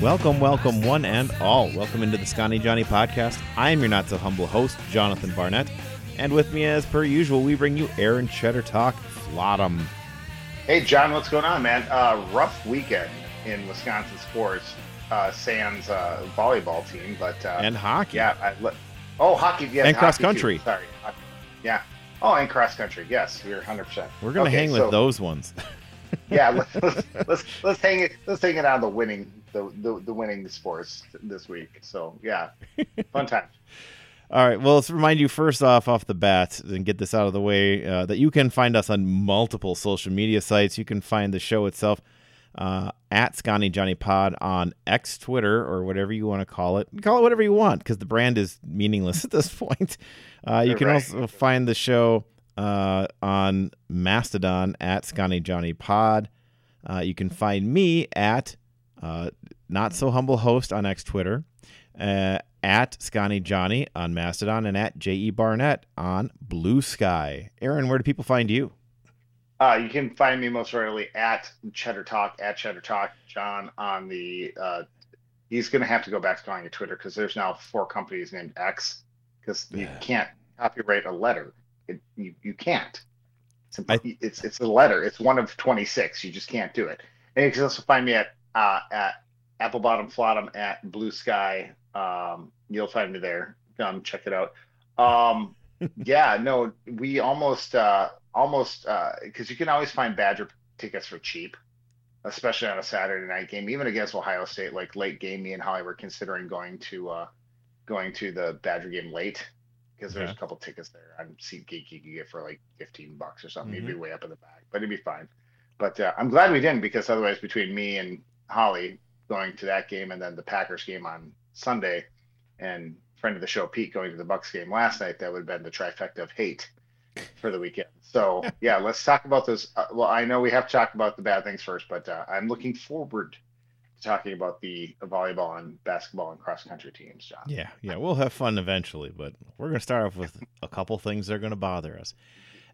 Welcome, welcome, one and all. Welcome into the Scotty Johnny podcast. I am your not so humble host, Jonathan Barnett. And with me, as per usual, we bring you Aaron Cheddar Talk Flottam. Hey, John, what's going on, man? Uh, rough weekend in Wisconsin sports. Uh, Sans uh, volleyball team, but uh, and hockey. Yeah. I, oh, hockey. Yeah. And cross country. Too. Sorry. Yeah. Oh, and cross country. Yes, you're 100. percent We're gonna okay, hang so, with those ones. yeah. Let's, let's, let's let's hang it. Let's hang it on the winning the, the, the winning sports this week. So yeah, fun time. All right. Well, let's remind you first off, off the bat, and get this out of the way, uh, that you can find us on multiple social media sites. You can find the show itself uh, at Scotty Johnny Pod on X Twitter or whatever you want to call it. Call it whatever you want because the brand is meaningless at this point. Uh, you can right. also find the show uh, on Mastodon at Scotty Johnny Pod. Uh, you can find me at uh, Not So Humble Host on X Twitter, uh, at Scotty Johnny on Mastodon, and at J.E. Barnett on Blue Sky. Aaron, where do people find you? Uh, you can find me most rarely at Cheddar Talk, at Cheddar Talk, John on the. Uh, he's going to have to go back to calling it Twitter because there's now four companies named X because you can't copyright a letter. It, you, you can't. It's, I, it's it's a letter. It's one of 26. You just can't do it. And you can also find me at uh, at Apple Bottom Flottam at Blue Sky. Um, you'll find me there. Come check it out. Um, yeah, no, we almost uh, almost because uh, you can always find Badger tickets for cheap, especially on a Saturday night game, even against Ohio State. Like late game, me and Holly were considering going to uh, going to the Badger game late because there's a couple tickets there on SeatGeek you can get for like 15 bucks or something. Mm-hmm. You'd be way up in the back, but it'd be fine. But uh, I'm glad we didn't because otherwise, between me and Holly going to that game and then the Packers game on Sunday, and friend of the show Pete going to the Bucks game last night, that would have been the trifecta of hate for the weekend. So yeah, let's talk about those. Uh, well, I know we have to talk about the bad things first, but uh, I'm looking forward to talking about the volleyball and basketball and cross country teams, John. Yeah, yeah, we'll have fun eventually, but we're going to start off with a couple things that are going to bother us,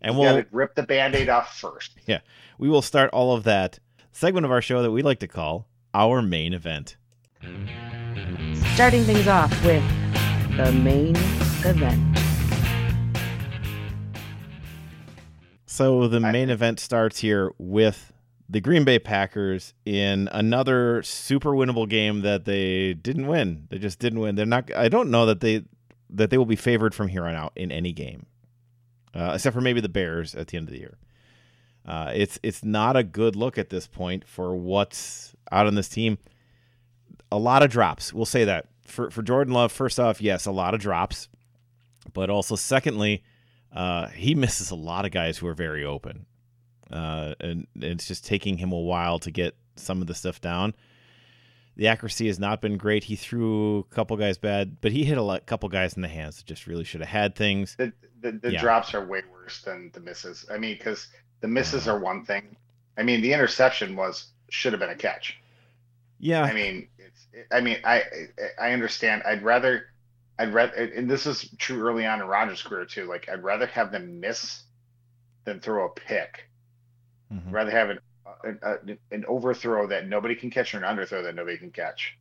and we'll rip the band-aid off first. Yeah, we will start all of that segment of our show that we like to call our main event. Starting things off with the main event. So the main event starts here with the Green Bay Packers in another super winnable game that they didn't win. They just didn't win. They're not. I don't know that they that they will be favored from here on out in any game, uh, except for maybe the Bears at the end of the year. Uh, it's it's not a good look at this point for what's out on this team. A lot of drops. We'll say that for for Jordan Love. First off, yes, a lot of drops, but also secondly, uh, he misses a lot of guys who are very open, uh, and, and it's just taking him a while to get some of the stuff down. The accuracy has not been great. He threw a couple guys bad, but he hit a couple guys in the hands that just really should have had things. The, the, the yeah. drops are way worse than the misses. I mean, because the misses are one thing. I mean, the interception was should have been a catch. Yeah. I mean, it's. I mean, I I understand. I'd rather, I'd rather, and this is true early on in Rodgers' career too. Like, I'd rather have them miss than throw a pick. Mm-hmm. Rather have an, an an overthrow that nobody can catch or an underthrow that nobody can catch,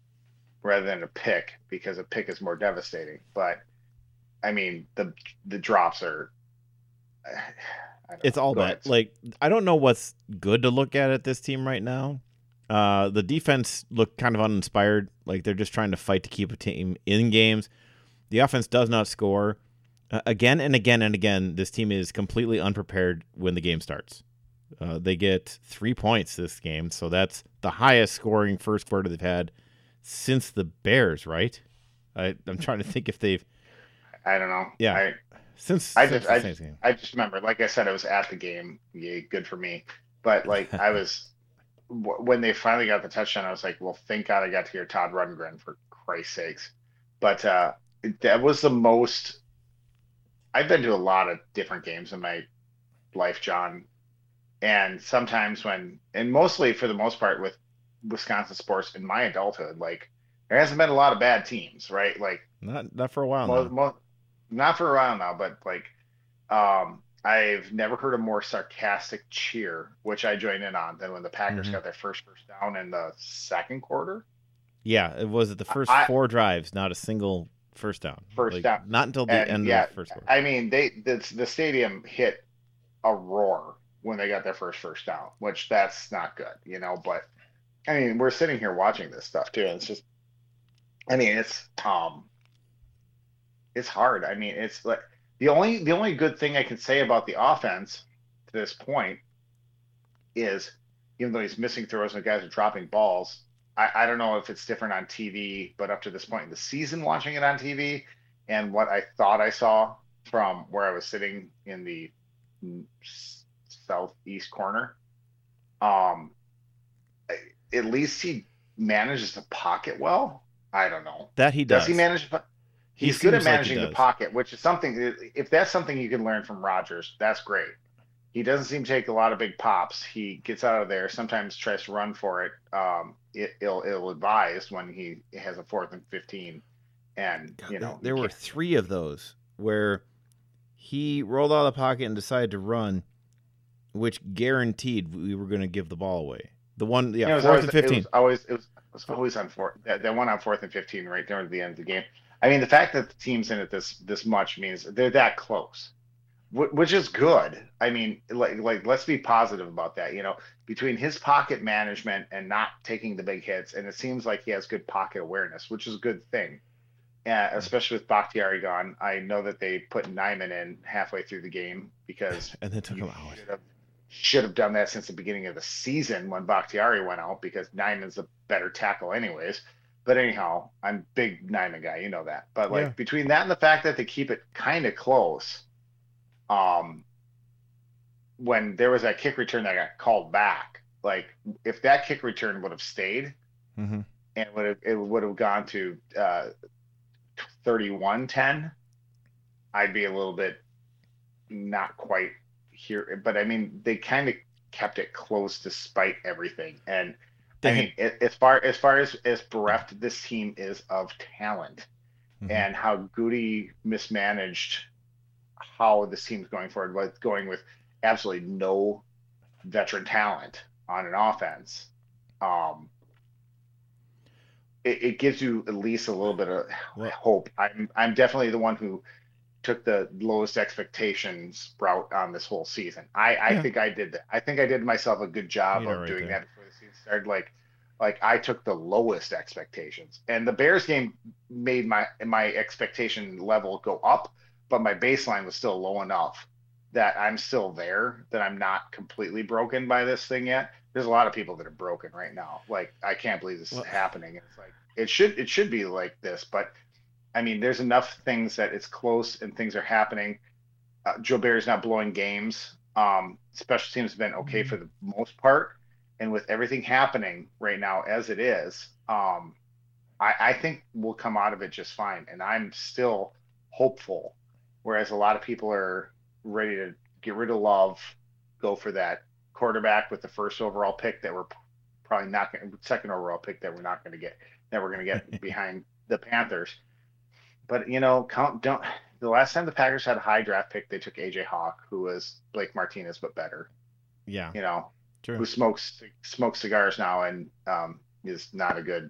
rather than a pick because a pick is more devastating. But I mean, the the drops are it's all that. Like I don't know what's good to look at at this team right now. Uh, the defense looked kind of uninspired. Like they're just trying to fight to keep a team in games. The offense does not score. Uh, again and again and again, this team is completely unprepared when the game starts. Uh, they get three points this game, so that's the highest scoring first quarter they've had since the Bears, right? I, am trying to think if they've. I don't know. Yeah, I, since I just I just, I just remember, like I said, I was at the game. Yeah, good for me. But like I was when they finally got the touchdown, I was like, well, thank God I got to hear Todd Rundgren for Christ's sakes. But uh, that was the most. I've been to a lot of different games in my life, John, and sometimes when, and mostly for the most part with Wisconsin sports in my adulthood, like there hasn't been a lot of bad teams, right? Like not not for a while. Mo- now. Not for a while now, but like, um, I've never heard a more sarcastic cheer, which I joined in on, than when the Packers Mhm. got their first first down in the second quarter. Yeah, it was at the first I- four drives, not a single first down. First Like, down. Not until the And, end yeah, of the first quarter. I mean, they the, the stadium hit a roar when they got their first first down, which that's not good, you know. But I mean, we're sitting here watching this stuff too, and it's just, I mean, it's um, it's hard. I mean, it's like the only the only good thing I can say about the offense to this point is even though he's missing throws and the guys are dropping balls, I, I don't know if it's different on TV, but up to this point in the season, watching it on TV and what I thought I saw from where I was sitting in the southeast corner, um, at least he manages the pocket well. I don't know. that he does. Does he manage? The po- He He's good at seems like managing the pocket, which is something. If that's something you can learn from Rodgers, that's great. He doesn't seem to take a lot of big pops. He gets out of there. Sometimes tries to run for it. Um, it, ill ill advised when he has a fourth and fifteen, and God, you there- know there were three of those where he rolled out of the pocket and decided to run, which guaranteed we were going to give the ball away. The one, yeah, it was fourth always, and fifteen. It was always it was, it was always on fourth. That, that one on fourth and fifteen right there at the end of the game. I mean, the fact that the team's in it this this much means they're that close, which is good. I mean, like like let's be positive about that. You know, between his pocket management and not taking the big hits, and it seems like he has good pocket awareness, which is a good thing. Uh, especially with Bakhtiari gone, I know that they put Nijman in halfway through the game because and then took him out. should have, should have done that since the beginning of the season when Bakhtiari went out because Nijman's a better tackle anyways. But anyhow, I'm big Nijman guy, you know that. But like Yeah. between that and the fact that they keep it kind of close, um, when there was that kick return that got called back, like if that kick return would have stayed hmm and would have it would have gone to uh 31-10, I'd be a little bit not quite here. But I mean, they kind of kept it close despite everything. And I had- mean, as far as far as as bereft this team is of talent, Mhm. and how Goody mismanaged how this team's going forward, with going with absolutely no veteran talent on an offense. Um, it, it gives you at least a little bit of Well- hope. I'm I'm definitely the one who took the lowest expectations route on this whole season. I, I Yeah. think I did that. I think I did myself a good job You of right doing there. that before the season started. Like like I took the lowest expectations. And the Bears game made my my expectation level go up, but my baseline was still low enough that I'm still there, that I'm not completely broken by this thing yet. There's a lot of people that are broken right now. Like I can't believe this Well- is happening. It's like it should it should be like this, but I mean, there's enough things that it's close and things are happening. Uh, Joe Barry's not blowing games. Um, special teams have been okay for the most part, and with everything happening right now as it is, um, I, I think we'll come out of it just fine. And I'm still hopeful, whereas a lot of people are ready to get rid of Love, go for that quarterback with the first overall pick that we're probably not going to second overall pick that we're not going to get that we're going to get behind the Panthers. But you know, count don't the last time the Packers had a high draft pick, they took AJ Hawk, who was Blake Martinez but better. Yeah, You know, true. who smokes smokes cigars now and um, is not a good.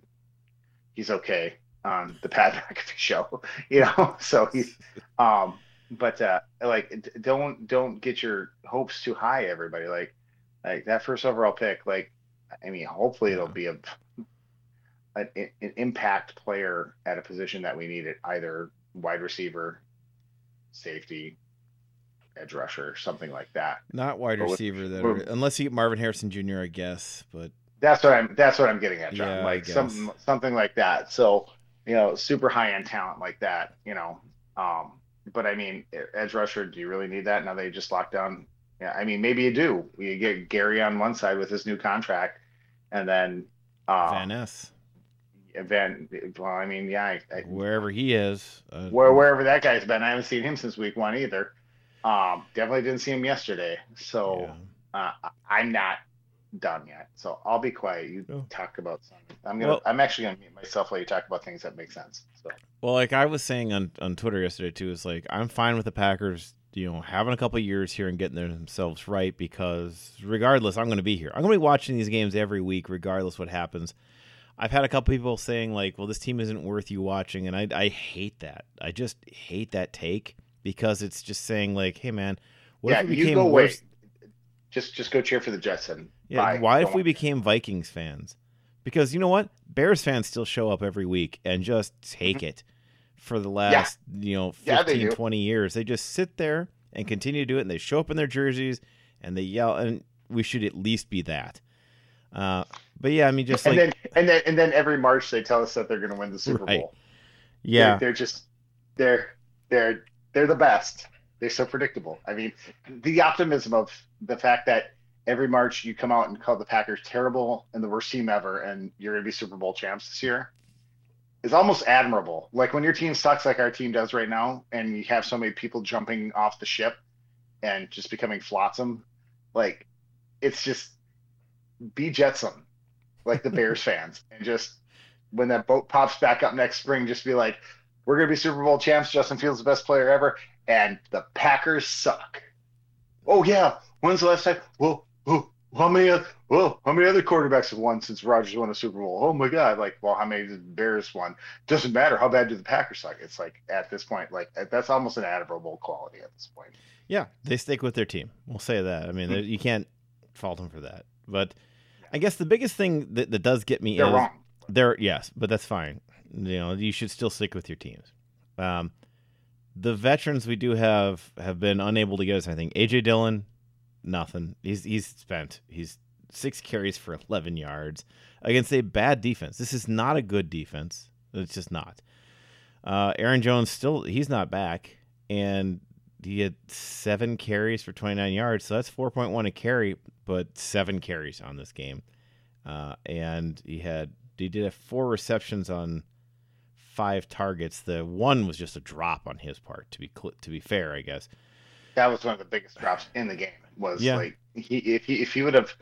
He's okay on the Pat McAfee show, you know. So he's, um, but uh, like, don't don't get your hopes too high, everybody. Like, like that first overall pick, like, I mean, hopefully it'll be a an, an impact player at a position that we need it, either wide receiver, safety, edge rusher, something like that. Not wide But receiver that, we're- unless you get Marvin Harrison Jr. I guess, but That's what I'm. That's what I'm getting at, John. Yeah, like some something like that. So you know, super high end talent like that. You know, um, but I mean, edge rusher. Do you really need that now? They just locked down. Yeah, I mean, maybe you do. You get Gary on one side with his new contract, and then uh, Van Ness. Well, I mean, yeah, I, I, wherever he is, uh, where wherever that guy's been, I haven't seen him since week one either. Um, definitely didn't see him yesterday, so yeah. uh, I'm not done yet. So I'll be quiet. You Oh. talk about something. I'm gonna. Well- I'm actually gonna mute myself while you talk about things that make sense. So Well, like I was saying on, on Twitter yesterday too, is like I'm fine with the Packers, you know, having a couple years here and getting themselves right because regardless, I'm going to be here. I'm going to be watching these games every week, regardless what happens. I've had a couple people saying like, "Well, this team isn't worth you watching," and I I hate that. I just hate that take because it's just saying like, "Hey, man, what yeah, if we you became go worse?" wait. Just just go cheer for the Jets and Yeah, bye. why if Don't we became Vikings fans? Because you know what, Bears fans still show up every week and just take it for the last you know Mm-hmm. Yeah, 15, 20 years. They just sit there and continue to do it, and they show up in their jerseys and they yell, and we should at least be that. Uh, but yeah, I mean, just and like then and then and then every March they tell us that they're going to win the Super Right. Bowl. yeah, they're, they're just they're they're they're the best. They're so predictable. I mean, the optimism of the fact that every March you come out and call the Packers terrible and the worst team ever, and you're going to be Super Bowl champs this year, is almost admirable. Like when your team sucks, like our team does right now, and you have so many people jumping off the ship and just becoming flotsam, like it's just be Jetsam, like the Bears fans, and just when that boat pops back up next spring, just be like, we're going to be Super Bowl champs. Justin Fields the best player ever, and the Packers suck. Oh yeah, when's the last time? Well, oh, how many? Well, how many other quarterbacks have won since Rodgers won a Super Bowl? Oh my God! Like, well, how many did the Bears won? Doesn't matter. How bad do the Packers suck? It's like at this point, like that's almost an admirable quality at this point. yeah, they stick with their team. We'll say that. I mean, Hmm. you can't fault them for that. But I guess the biggest thing that, that does get me They're is wrong. There, yes, but that's fine. You know, you should still stick with your teams. Um, the veterans we do have have been unable to get us anything. AJ Dillon, nothing. He's he's spent. He's six carries for eleven yards against a bad defense. This is not a good defense. It's just not. Uh, Aaron Jones still he's not back, and he had seven carries for twenty nine yards. So that's four point one a carry, but seven carries on this game. Uh, and he had he did have four receptions on five targets. The one was just a drop on his part. To be cl- to be fair, I guess. That was one of the biggest drops in the game. Was Yeah. like he if he if he would have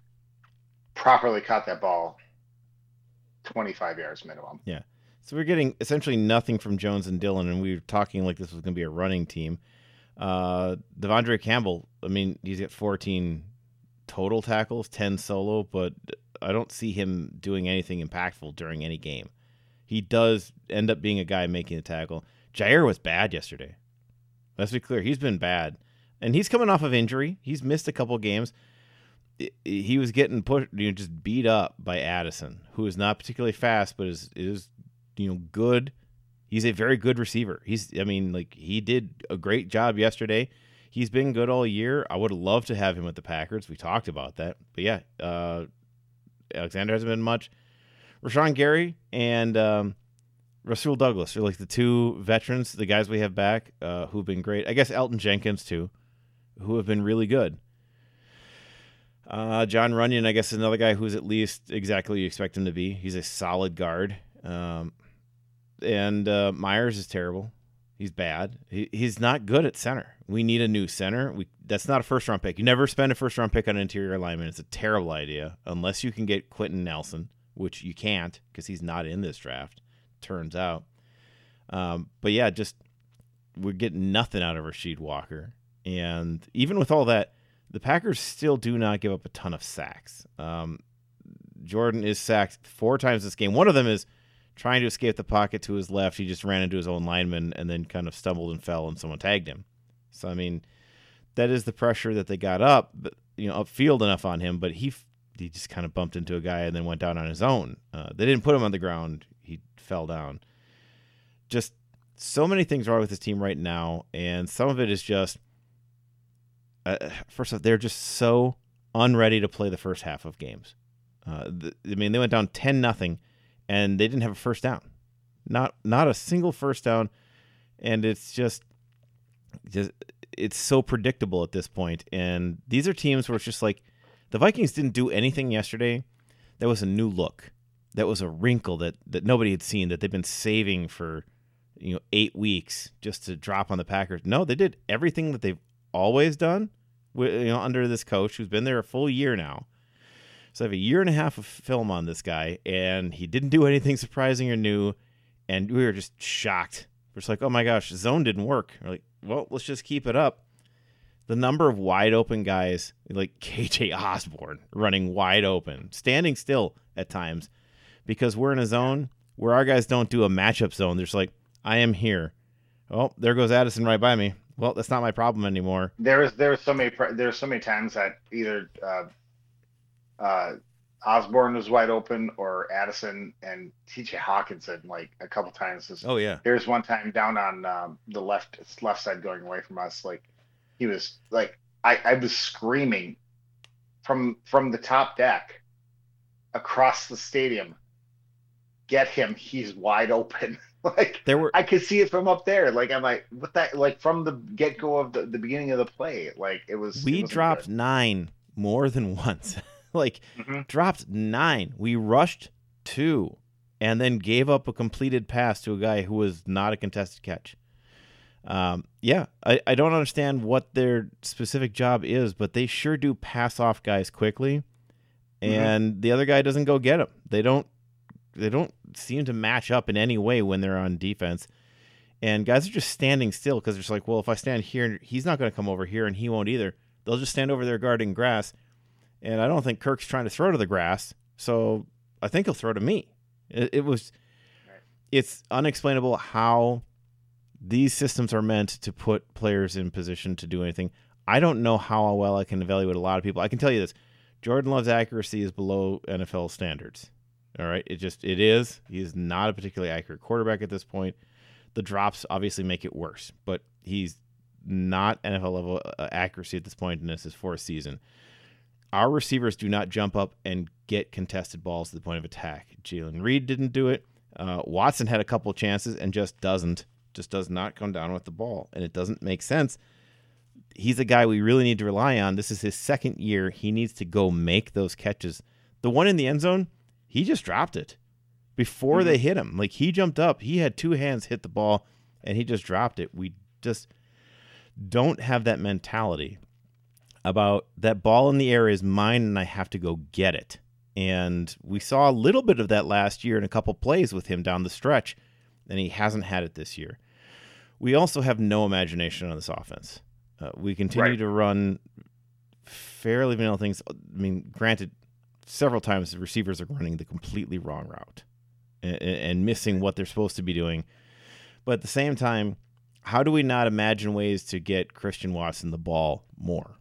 properly caught that ball, twenty five yards minimum. Yeah. So we're getting essentially nothing from Jones and Dillon, and we were talking like this was going to be a running team. Uh, De'Vondre Campbell, I mean, he's got 14 total tackles, 10 solo, but I don't see him doing anything impactful during any game. He does end up being a guy making the tackle. Jaire was bad yesterday. Let's be clear, he's been bad, and he's coming off of injury. He's missed a couple games. He was getting pushed, you know, just beat up by Addison, who is not particularly fast, but is is you know good. He's a very good receiver. He's I mean like he did a great job yesterday. He's been good all year. I would love to have him with the Packers. We talked about that. But yeah, uh, Alexander hasn't been much. Rashan Gary and um, Rasul Douglas are like the two veterans, the guys we have back uh, who've been great. I guess Elgton Jenkins too, who have been really good. Uh, Jon Runyan, I guess, is another guy who's at least exactly what you expect him to be. He's a solid guard. Um, and uh, Myers is terrible. He's bad. He, he's not good at center. We need a new center. We that's not a first round pick. You never spend a first round pick on an interior alignment. It's a terrible idea unless you can get Quenton Nelson, which you can't because he's not in this draft. Turns out. Um, but yeah, just we're getting nothing out of Rasheed Walker, and even with all that, the Packers still do not give up a ton of sacks. Um, Jordan is sacked four times this game. One of them is trying to escape the pocket to his left. He just ran into his own lineman and then kind of stumbled and fell, and someone tagged him. So I mean, that is the pressure that they got up, but you know, upfield enough on him. But he he just kind of bumped into a guy and then went down on his own. Uh, they didn't put him on the ground; he fell down. Just so many things are wrong with this team right now, and some of it is just. Uh, first off, they're just so unready to play the first half of games. Uh, the, I mean, they went down ten nothing, and they didn't have a first down, not not a single first down, and it's just, just it's so predictable at this point. And these are teams where it's just like the Vikings didn't do anything yesterday. That was a new look. that was a wrinkle that that nobody had seen that they've been saving for you know eight weeks just to drop on the Packers. No, they did everything that they've always done. You know, under this coach who's been there a full year now. So I have a year and a half of film on this guy, and he didn't do anything surprising or new, and we were just shocked. We're just like, oh my gosh, zone didn't work. We're like, well, let's just keep it up. The number of wide open guys, like KJ Osborn running wide open, standing still at times, because we're in a zone where our guys don't do a matchup zone. There's like, I am here. Oh, there goes Addison right by me. Well, that's not my problem anymore. There is there was so many there's so many times that either uh, uh, Osborn was wide open or Addison and TJ Hockenson like a couple times. oh yeah. There's one time down on um, the left left side going away from us, like he was like I, I was screaming from from the top deck across the stadium. Get him, he's wide open. like there were I could see it from up there. Like I'm like, what that like from the get go of the, the beginning of the play. Like it was We it dropped good. nine more than once. like mm-hmm. dropped nine. We rushed two and then gave up a completed pass to a guy who was not a contested catch. Um, yeah, I, I don't understand what their specific job is, but they sure do pass off guys quickly, mm-hmm. and mm-hmm. the other guy doesn't go get them. They don't they don't seem to match up in any way when they're on defense. And guys are just standing still because they're just like, well, if I stand here, he's not going to come over here, and he won't either. They'll just stand over there guarding grass. And I don't think Kirk's trying to throw to the grass, so I think he'll throw to me. It, it was, it's unexplainable how these systems are meant to put players in position to do anything. I don't know how well I can evaluate a lot of people. I can tell you this: Jordan Love's accuracy is below NFL standards. All right, it just it is. He is not a particularly accurate quarterback at this point. The drops obviously make it worse, but he's not NFL level uh, accuracy at this point in this is fourth season. Our receivers do not jump up and get contested balls to the point of attack. Jayden Reed didn't do it. Uh, Watson had a couple chances and just doesn't, just does not come down with the ball, and it doesn't make sense. He's a guy we really need to rely on. This is his second year. He needs to go make those catches. The one in the end zone, he just dropped it before mm-hmm. they hit him. Like he jumped up, he had two hands hit the ball, and he just dropped it. We just don't have that mentality about that ball in the air is mine and I have to go get it. And we saw a little bit of that last year in a couple plays with him down the stretch, and he hasn't had it this year. We also have no imagination on this offense. Uh, we continue right. to run fairly vanilla things. I mean, granted, several times the receivers are running the completely wrong route and, and missing what they're supposed to be doing. But at the same time, how do we not imagine ways to get Christian Watson the ball more?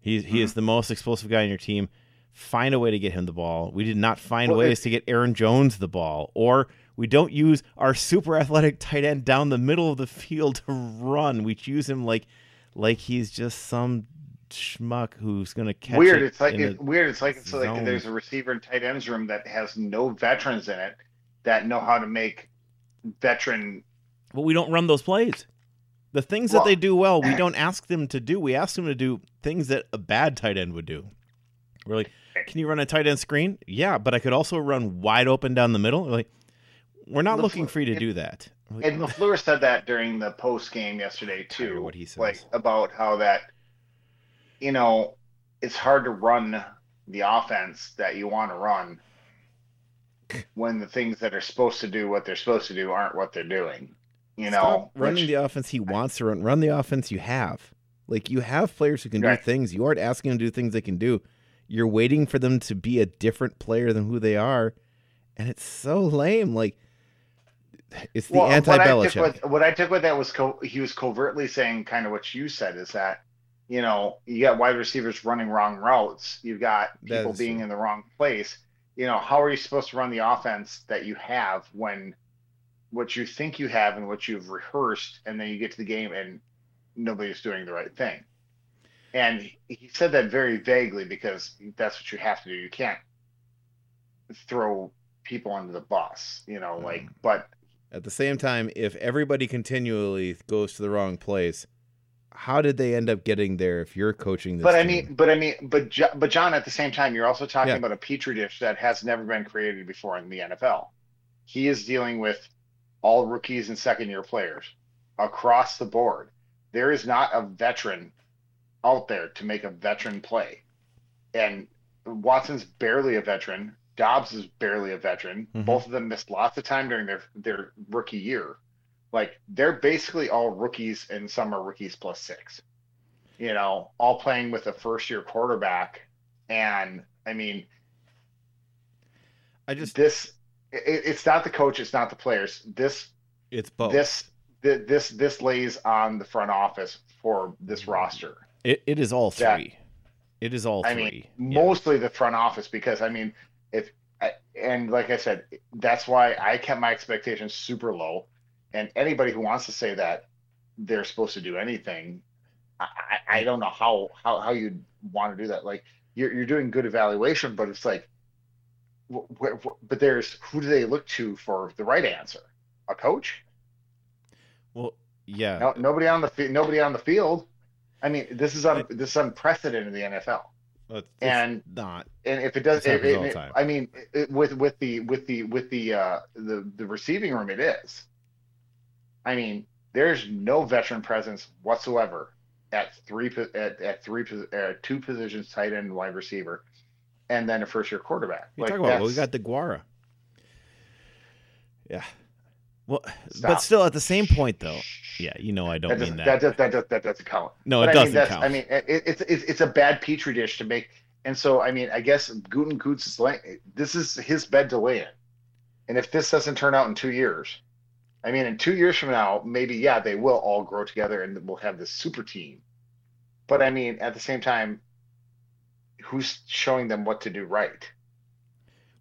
He, he is mm-hmm. the most explosive guy on your team. Find a way to get him the ball. We did not find well, ways to get Aaron Jones the ball, or we don't use our super athletic tight end down the middle of the field to run. We choose him like like he's just some schmuck who's going to catch weird. It it's like it, weird. It's like it's zone. like there's a receiver and tight ends room that has no veterans in it that know how to make veteran. But we don't run those plays. The things well, that they do well, we don't ask them to do. We ask them to do things that a bad tight end would do. We're like, can you run a tight end screen? Yeah, but I could also run wide open down the middle. We're like, we're not looking for you to do that. And Lafleur said that during the post game yesterday too. What he said, like about how that you know, it's hard to run the offense that you want to run when the things that are supposed to do what they're supposed to do aren't what they're doing. You know, Stop running which, the offense he wants to run. Run the offense you have. Like you have players who can right. do things. You aren't asking them to do things they can do. You're waiting for them to be a different player than who they are, and it's so lame. Like it's the well, anti-Belichick. What, what, what I took with that was co- he was covertly saying kind of what you said is that you know, you got wide receivers running wrong routes. You've got people being in the wrong place. You know, how are you supposed to run the offense that you have when what you think you have and what you've rehearsed, and then you get to the game and nobody's doing the right thing? And he said that very vaguely because that's what you have to do. You can't throw people under the bus, you know, like, mm. but at the same time, if everybody continually goes to the wrong place, how did they end up getting there if you're coaching this But I team? mean, but I mean, but Jo- but John, at the same time, you're also talking Yeah. about a petri dish that has never been created before in the NFL. He is dealing with all rookies and second year players across the board. There is not a veteran out there to make a veteran play, and Watson's barely a veteran. Doubs is barely a veteran. Mhm. Both of them missed lots of time during their their rookie year. Like they're basically all rookies, and some are rookies plus six you know, all playing with a first year quarterback. And I mean, I just this it, it's not the coach, it's not the players. This it's both. this thi- this this lays on the front office for this roster. it, it is all three. It is all I three. mean, Yeah. mostly the front office because I mean, if I- and like I said, that's why I kept my expectations super low. And anybody who wants to say that they're supposed to do anything, I, I don't know how how how you'd want to do that. Like you're you're doing good evaluation, but it's like, wh- wh- wh- but there's who do they look to for the right answer? A coach? well, yeah. No, nobody on the fi- nobody on the field. I mean, this is un, this is unprecedented in the NFL. It's, and- not. and if it does, it, it- it-. I mean, it, with with the with the with the uh, the the receiving room, it is. I mean, there's no veteran presence whatsoever at three at at three uh, two positions, tight end, wide receiver, and then a first year quarterback. You Like, talk about well, we got the Guara. Yeah. Well, but still, at the same point, though. Yeah, you know, I don't that mean that. that, that, that, that doesn't count. no, But it I mean, doesn't that's, count. I mean, it, it's it's it's a bad petri dish to make, and so I mean, I guess Guten is lay, this is his bed to lay in, and if this doesn't turn out in two years, I mean, in two years from now, maybe yeah, they will all grow together and we'll have this super team, but I mean, at the same time, who's showing them what to do right?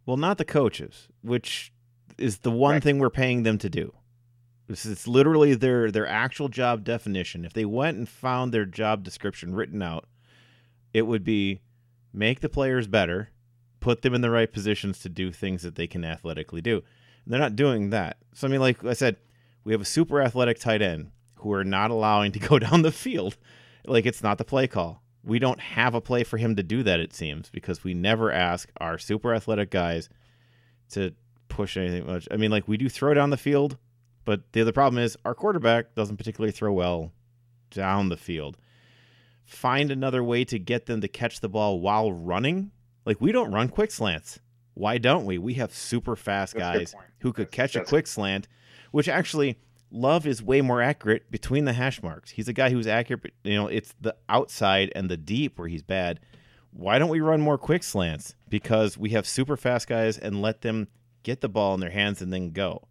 Well, not the coaches, which is the one Right. thing we're paying them to do. This is literally their their actual job definition. If they went and found their job description written out, it would be make the players better, put them in the right positions to do things that they can athletically do. And they're not doing that. So I mean, like I said, we have a super athletic tight end who are not allowing to go down the field. Like it's not the play call. We don't have a play for him to do that, it seems, because we never ask our super athletic guys to push anything much. I mean, like we do throw down the field, but the other problem is our quarterback doesn't particularly throw well down the field. Find another way to get them to catch the ball while running. Like we don't run quick slants. Why don't we? We have super fast That's guys who could That's- catch a that's- quick slant, which actually Love is way more accurate between the hash marks. He's a guy who's accurate, but you know, it's the outside and the deep where he's bad. Why don't we run more quick slants? Because we have super fast guys and let them get the ball in their hands and then go.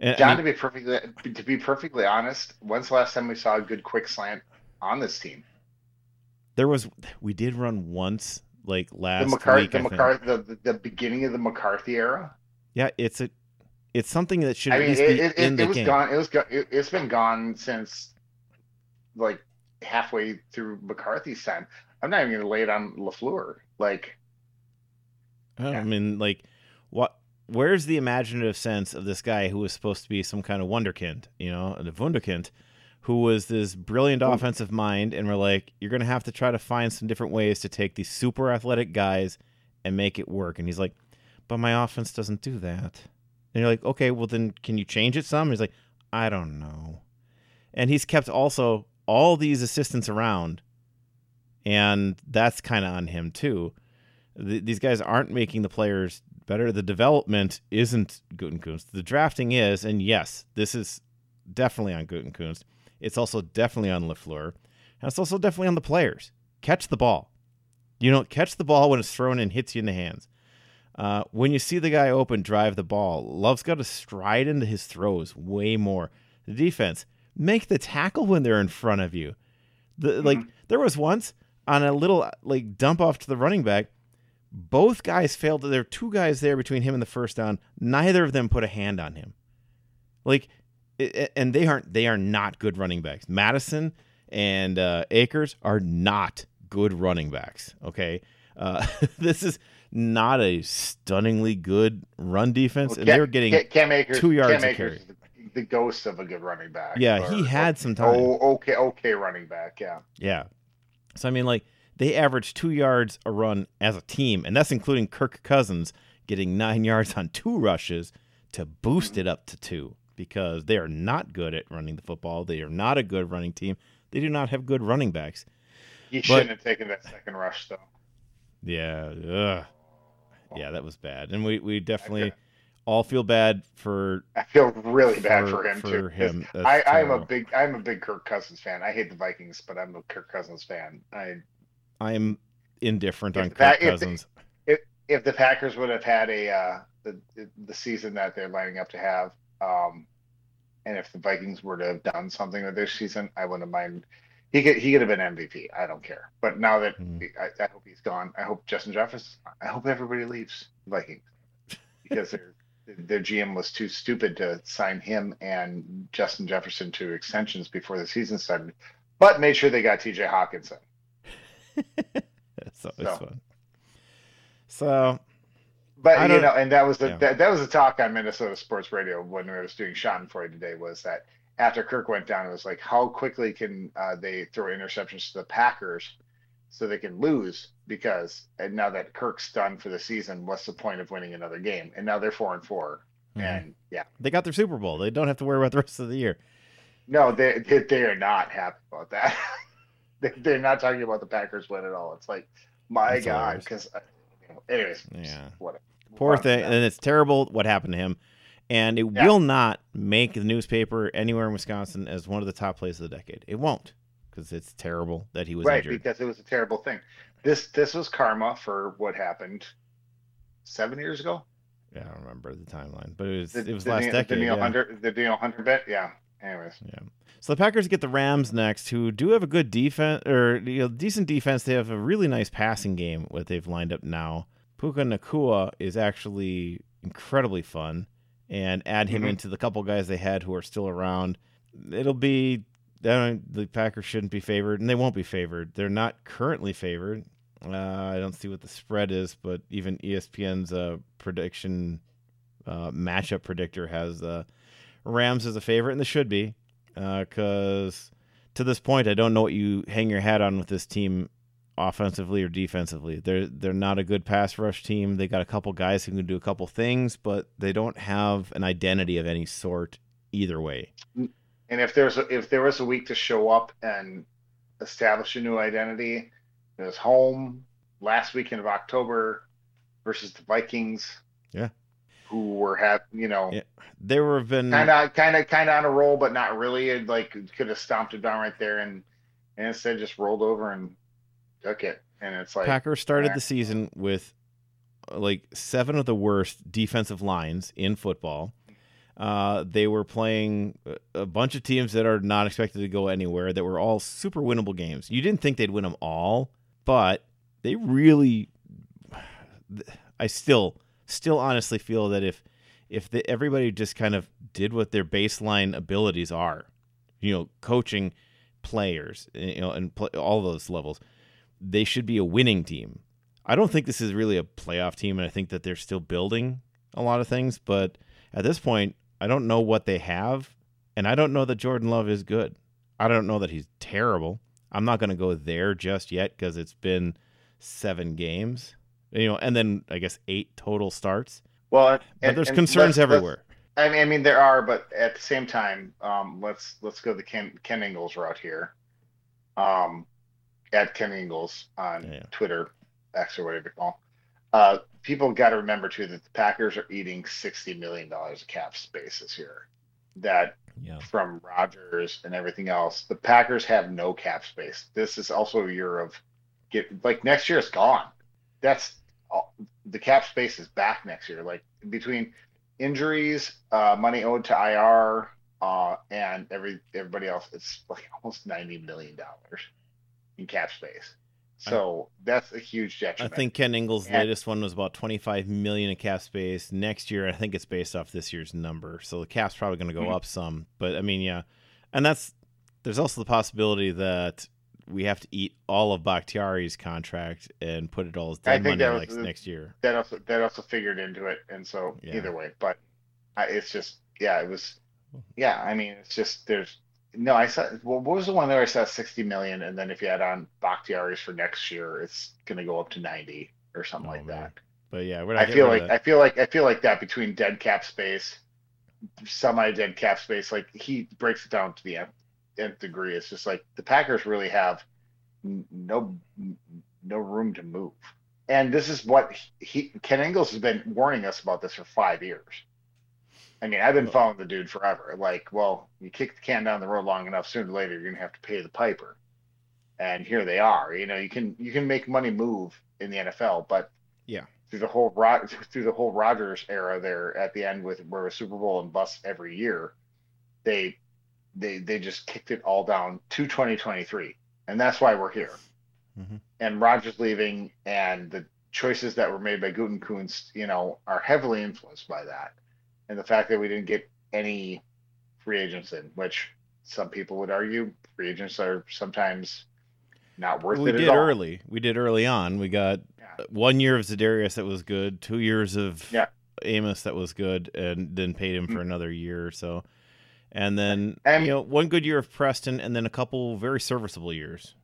And, I John, mean, to be perfectly to be perfectly honest, when's the last time we saw a good quick slant on this team? there was we did run once like last The McCarthy, week. the I. McCarthy, the, the, beginning of the McCarthy era. Yeah, it's a it's something that should I mean, it, be it, in it, it was game. gone. It was gone. It, it's been gone since like halfway through McCarthy's time. I'm not even going to lay it on Lafleur. Like, I Yeah. I mean, like, what? Where's the imaginative sense of this guy who was supposed to be some kind of wonderkind, you know, a wunderkind, who was this brilliant Wun- offensive mind, and we're like, you're gonna have to try to find some different ways to take these super athletic guys and make it work. And he's like, but my offense doesn't do that. And you're like, okay, well then, can you change it some? he's like, I don't know. And he's kept also all these assistants around, and that's kind of on him too th- these guys aren't making the players better. The development isn't Gutekunst. The drafting is, and yes, this is definitely on Gutekunst. It's also definitely on Lafleur, and it's also definitely on the players. Catch the ball. You know, catch the ball when it's thrown and hits you in the hands. Uh, when you see the guy open, drive the ball. Love's got to stride into his throws way more. The defense make the tackle when they're in front of you. The like there was once on a little like dump off to the running back both guys failed. There were two guys there between him and the first down. Neither of them put a hand on him. Like, and they aren't. They are not good running backs. Mattison and uh, Akers are not good running backs. Okay, uh, this is not a stunningly good run defense, well, and Cam- they were getting Cam Akers, two yards Cam. Akers, the ghost of a good running back. Yeah, or- he had some time. Oh, okay, okay, running back. Yeah, Yeah. So I mean, like they averaged two yards a run as a team, and that's including Kirk Cousins getting nine yards on two rushes to boost it up to two because they are not good at running the football. They are not a good running team. They do not have good running backs. he But- shouldn't have taken that second rush though. Yeah. Ugh. Yeah, that was bad, and we we definitely all feel bad for I feel really bad for, for, him for too. him. I, I'm a big I'm a big Kirk Cousins fan. I hate the Vikings, but I'm a Kirk Cousins fan. I I'm indifferent If on Kirk fact- if the- Cousins. if the Packers would have had a uh, the the season that they're lining up to have, um, and if the Vikings were to have done something with this season, I wouldn't mind. He could he could have been MVP. I don't care. But now that Hmm. I, I hope he's gone, I hope Justin Jefferson. I hope everybody leaves Vikings because their their GM was too stupid to sign him and Justin Jefferson to extensions before the season started, but made sure they got T.J. Hockenson. That's always So. fun. So But you know, and that was the yeah. that, that was the talk on Minnesota Sports Radio when I was doing Schadenfreude today was that after Kirk went down, it was like how quickly can uh, they throw interceptions to the Packers so they can lose because and now that Kirk's done for the season, what's the point of winning another game? And now they're four and 4 mhm. and yeah, they got their Super Bowl. They don't have to worry about the rest of the year. no, they, they are not happy about that. they, they're not talking about the Packers win at all. It's like my That's God, because uh, anyways, Yeah. whatever. Poor thing, and it's terrible what happened to him. And it Yeah. will not make the newspaper anywhere in Wisconsin as one of the top plays of the decade. It won't because it's terrible that he was right injured. because it was a terrible thing this this was karma for what happened seven years ago Yeah, I don't remember the timeline, but it was the, it was the last Neil, decade. the Neil yeah. Hunter the Neil Hunter bit yeah anyways Yeah. So the Packers get the Rams next, who do have a good defense or you know, decent defense. They have a really nice passing game. What they've lined up now, Puka Nacua is actually incredibly fun, and add him Mhm. into the couple guys they had who are still around. It'll be the Packers shouldn't be favored, and they won't be favored. They're not currently favored. Uh, I don't see what the spread is, but even ESPN's uh, prediction uh, matchup predictor has uh, Rams as a favorite, and they should be Uh, because to this point, I don't know what you hang your hat on with this team, offensively or defensively. They're they're not a good pass rush team. They got a couple guys who can do a couple things, but they don't have an identity of any sort either way. and if there's a, if there was a week to show up and establish a new identity it was home last weekend of October versus the Vikings Yeah. Who were had you know Yeah. There have been kind of kind of kind of on a roll but not really it like could have stomped it down right there and and instead just rolled over and took it and it's like Packers started the season with uh, like seven of the worst defensive lines in football. Uh, they were playing a bunch of teams that are not expected to go anywhere. That were all super winnable games. You didn't think they'd win them all, but they really. I still, still honestly feel that if, if the, everybody just kind of did what their baseline abilities are, you know, coaching players, eh, you know, and play, all those levels, they should be a winning team. I don't think this is really a playoff team, and I think that they're still building a lot of things. But at this point, I don't know what they have, and I don't know that Jordan Love is good. I don't know that he's terrible. I'm not going to go there just yet because it's been seven games, you know, and then I guess eight total starts. well But there's and concerns let's- let's- everywhere. I mean, I mean, there are, but at the same time, um, let's let's go the Ken Ken Ingalls route here. Um, at Ken Ingalls on Yeah. Twitter, X or whatever you call. Uh, people got to remember too that the Packers are eating sixty million dollars of cap space this year. That Yeah. from Rodgers and everything else, the Packers have no cap space. This is also a year of get like next year is gone. That's all, the cap space is back next year. Like between injuries, uh, money owed to IR, uh, and every everybody else, it's like almost ninety million dollars in cap space. So that's a huge jump I think Ken Ingalls' And- latest one was about 25 million in cap space. Next year, I think it's based off this year's number, so the cap's probably going to go Mhm. up some. But I mean, yeah, and that's there's also the possibility that we have to eat all of Bakhtiari's contract and put it all as I dead think money was next next year. that also that also figured into it, and so Yeah. either way, but I, it's just yeah, it was Yeah, I mean, it's just there's no. I saw. Well, what was the one there? I saw sixty million, and then if you add on Bakhtiari's for next year, it's going to go up to ninety or something Oh, like man. that. But yeah, we're not I feel like I feel like I feel like that between dead cap space, semi dead cap space. Like he breaks it down to the nth, degree. It's just like the Packers really have no no room to move. And this is what he Ken Ingalls has been warning us about this for five years. I mean, I've been following the dude forever. Like, well, you kick the can down the road long enough, sooner or later you're gonna have to pay the piper. And here they are. You know, you can you can make money move in the NFL, but Yeah. through the whole Rod through the whole Rodgers era there at the end with where a Super Bowl and bust every year, they they they just kicked it all down to 2023, and that's why we're here. Mhm. And Rodgers leaving and the choices that were made by Gutekunst, you know, are heavily influenced by that, and the fact that we didn't get any free agents in, which some people would argue free agents are sometimes not worth we it We did early. We did early on. We got Yeah. one year of Za'Darius that was good, two years of Yeah. Amos that was good, and then paid him for Mhm. another year or so. And then And- you know one good year of Preston, and then a couple very serviceable years.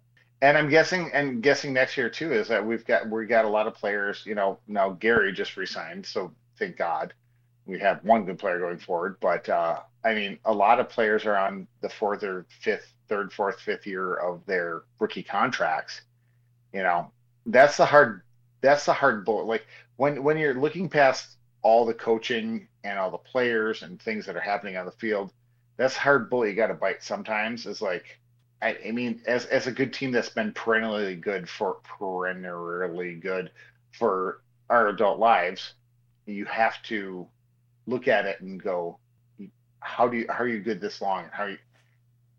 And I'm guessing, and guessing next year too, is that we've got we got a lot of players. You know, now Gary just resigned, so thank God we have one good player going forward. But uh, I mean, a lot of players are on the fourth or fifth, third, fourth, fifth year of their rookie contracts. You know, that's the hard. That's the hard bullet. Like when when you're looking past all the coaching and all the players and things that are happening on the field, that's hard bullet you got to bite sometimes. Is like I, I mean, as as a good team that's been perennially good for perennially good for our adult lives, you have to look at it and go, how do you how are you good this long? How you?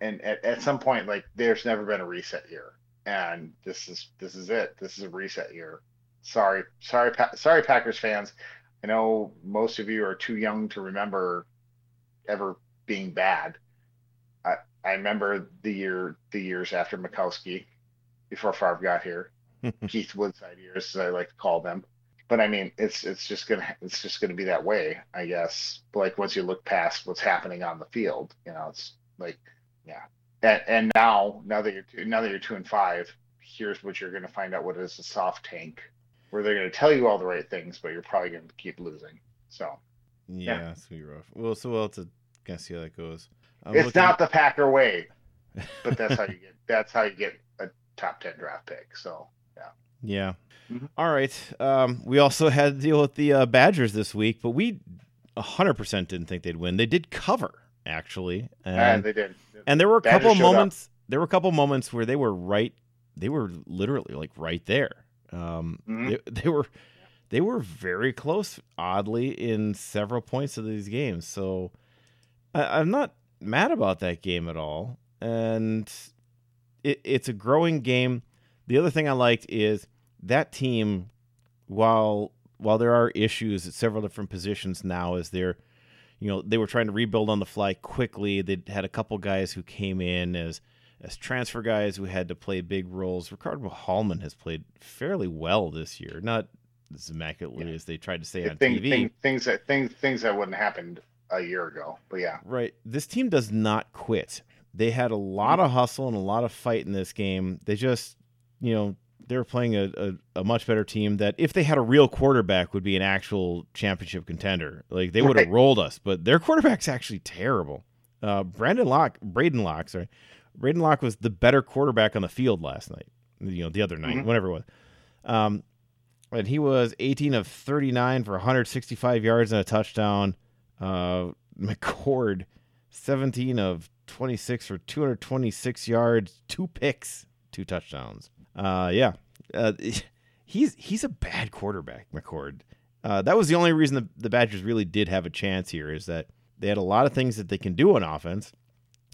And at, at some point, like there's never been a reset year, and this is this is it. This is a reset year. Sorry, sorry, Pa- sorry, Packers fans. I know most of you are too young to remember ever being bad. I I remember the year the years after Majkowski, before Favre got here, Keith Woodside years, as I like to call them. But I mean, it's it's just gonna it's just gonna be that way, I guess. Like once you look past what's happening on the field, you know, it's like, yeah. And and now now that you're two, now that you're two and five, here's what you're gonna find out what is a soft tank, where they're gonna tell you all the right things, but you're probably gonna keep losing. So Yeah, it's gonna be rough. Well, so we'll have to kind of see how that goes. I'm it's not the Packer way, but that's how you get that's how you get a top ten draft pick. So yeah. Yeah. Mhm. All right. Um, we also had to deal with the uh, Badgers this week, but we 100% didn't think they'd win. They did cover, actually. And And, they did. and there were a Badgers couple showed up. moments. There were a couple moments where they were right. They were literally like right there. Um, Mhm. they, they were they were very close, oddly, in several points of these games. So I, I'm not mad about that game at all. And it, it's a growing game. The other thing I liked is that team, while while there are issues at several different positions now, as they're you know they were trying to rebuild on the fly quickly. They had a couple guys who came in as as transfer guys who had to play big roles. Ricardo Hallman has played fairly well this year, not as immaculately Yeah. as they tried to say on thing, TV. thing, things that things things that wouldn't happen a year ago. But yeah, Right. This team does not quit. They had a lot of hustle and a lot of fight in this game. They just, you know, they were playing a, a, a much better team that if they had a real quarterback would be an actual championship contender. Like they would have Right. rolled us, but their quarterback's actually terrible. Uh, Brandon Locke, Braedyn Locke, sorry. Braedyn Locke was the better quarterback on the field last night. You know, the other night, Mhm. whatever it was. Um, and he was 18 of 39 for 165 yards and a touchdown. Uh, McCord, 17 of 26 for 226 yards, two picks, two touchdowns. Uh, yeah, uh, he's he's a bad quarterback, McCord. Uh, that was the only reason the, the Badgers really did have a chance here is that they had a lot of things that they can do on offense.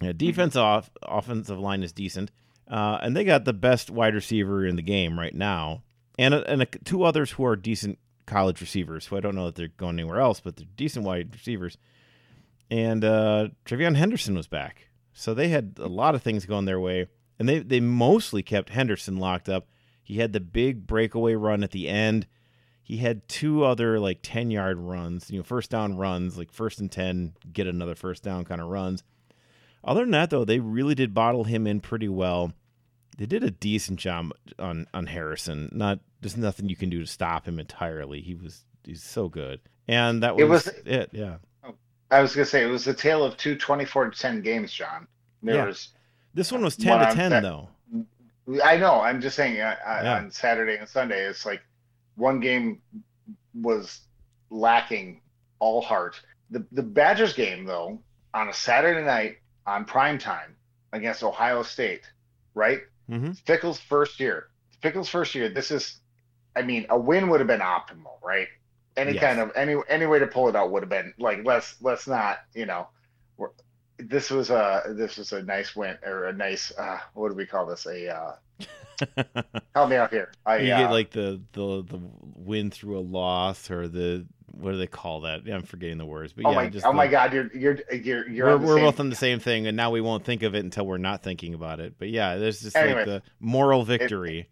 Yeah, defense off offensive line is decent, uh, and they got the best wide receiver in the game right now, and and a, two others who are decent college receivers. Who I don't know that they're going anywhere else, but they're decent wide receivers. And uh, TreVeyon Henderson was back, so they had a lot of things going their way, and they they mostly kept Henderson locked up. He had the big breakaway run at the end. He had two other like 10 yard runs, you know, first down runs, like first and 10, get another first down kind of runs. Other than that, though, they really did bottle him in pretty well. They did a decent job on on Harrison. Not there's nothing you can do to stop him entirely. He was he's so good, and that was It was- it. Yeah, I was gonna say it was a tale of two 24 to 10 games, John. There Yeah. was this one was 10 One to on 10 set- though. I know. I'm just saying uh, uh, Yeah. on Saturday and Sunday, it's like one game was lacking all heart. The the Badgers game though, on a Saturday night on prime time against Ohio State, right? Hmm Fickell's first year. Fickell's first year. This is, I mean, a win would have been optimal, right? Any Yes. kind of any any way to pull it out would have been like let's let's not you know. This was a this was a nice win or a nice uh, what do we call this a uh, help me out here. I, you uh, get like the the the win through a loss or the what do they call that? Yeah, I'm forgetting the words, but oh yeah, my just oh the- my god you're you're you're you're we're, we're same- both on the same thing, and now we won't think of it until we're not thinking about it. But yeah, there's just Anyway. like the moral victory.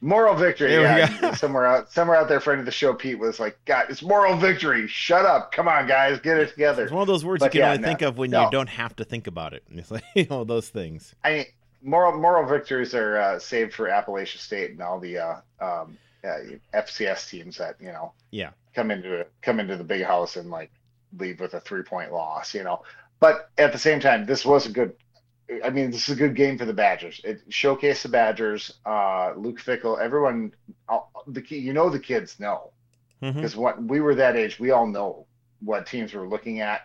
moral victory. Yeah, somewhere out somewhere out there, friend of the show, Pete was like, "God, it's moral victory. Shut up. Come on, guys, get it together." It's one of those words But you can yeah, only no, think of when no. you don't have to think about it. It's like you know those things. I mean, moral moral victories are uh, saved for Appalachian State and all the uh, um, uh, FCS teams that you know Yeah. Come into come into the big house and like leave with a three point loss. You know, but at the same time, this was a good. I mean, this is a good game for the Badgers. It showcased the Badgers. Uh, Luke Fickell, everyone, all, the key, you know, the kids know Mhm. because what we were that age, we all know what teams we're looking at,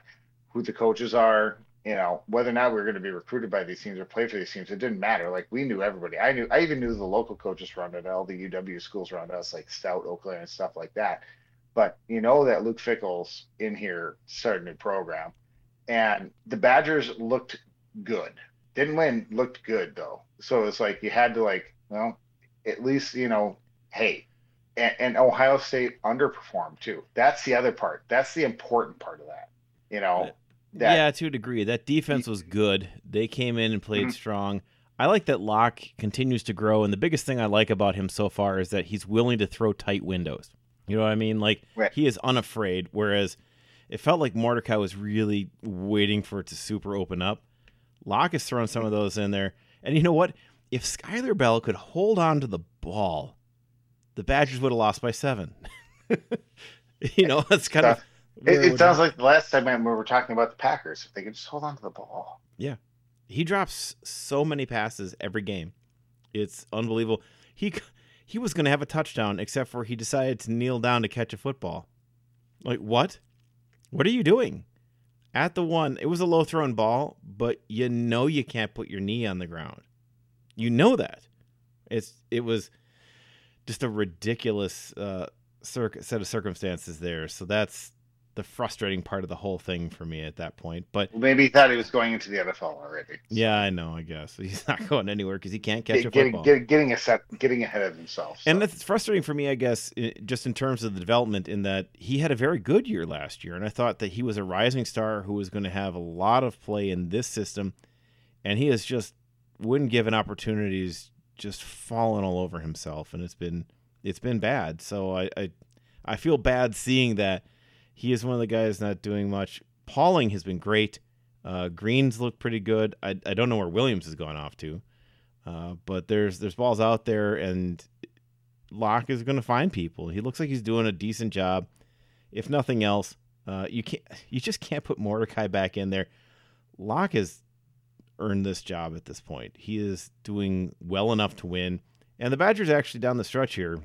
who the coaches are, you know, whether or not we were going to be recruited by these teams or play for these teams, it didn't matter. Like we knew everybody. I knew, I even knew the local coaches around it, all the UW schools around us, like Stout, Oakland, and stuff like that. But you know that Luke Fickell's in here starting a new program, and the Badgers looked good. Didn't win, looked good though. So it's like you had to like, well, at least you know, hey, and, and Ohio State underperformed too. That's the other part. That's the important part of that. You know, that yeah, to a degree. That defense was good. They came in and played Mhm. strong. I like that Locke continues to grow, and the biggest thing I like about him so far is that he's willing to throw tight windows. You know what I mean? Like Right. he is unafraid. Whereas it felt like Mordecai was really waiting for it to super open up. Locke is throwing some of mm-hmm. those in there, and you know what? If Skyler Bell could hold on to the ball, the Badgers would have lost by seven. you know, that's kind of. it, it sounds like the last segment we were talking about the Packers. If they could just hold on to the ball. Yeah. He drops so many passes every game. It's unbelievable. He he was going to have a touchdown except for he decided to kneel down to catch a football. Like what? What are you doing? At the one, it was a low thrown ball, but you know you can't put your knee on the ground. You know that. It's it was just a ridiculous uh, set of circumstances there. So that's the frustrating part of the whole thing for me at that point. But Well, maybe he thought he was going into the NFL already. yeah, I know. I guess he's not going anywhere because he can't catch a Get- getting, football. get- getting a set, getting ahead of himself. and so. that's frustrating for me, I guess, just in terms of the development. In that he had a very good year last year, and I thought that he was a rising star who was going to have a lot of play in this system, and he has just, when given opportunities, just fallen all over himself, and it's been it's been bad. So I I, I feel bad seeing that he is one of the guys not doing much. Pauling has been great. Uh, Greens look pretty good. I, I don't know where Williams has gone off to, uh, but there's there's balls out there, and Locke is going to find people. He looks like he's doing a decent job. If nothing else, uh, you can't you just can't put Mordecai back in there. Locke has earned this job at this point. He is doing well enough to win, and the Badgers actually down the stretch here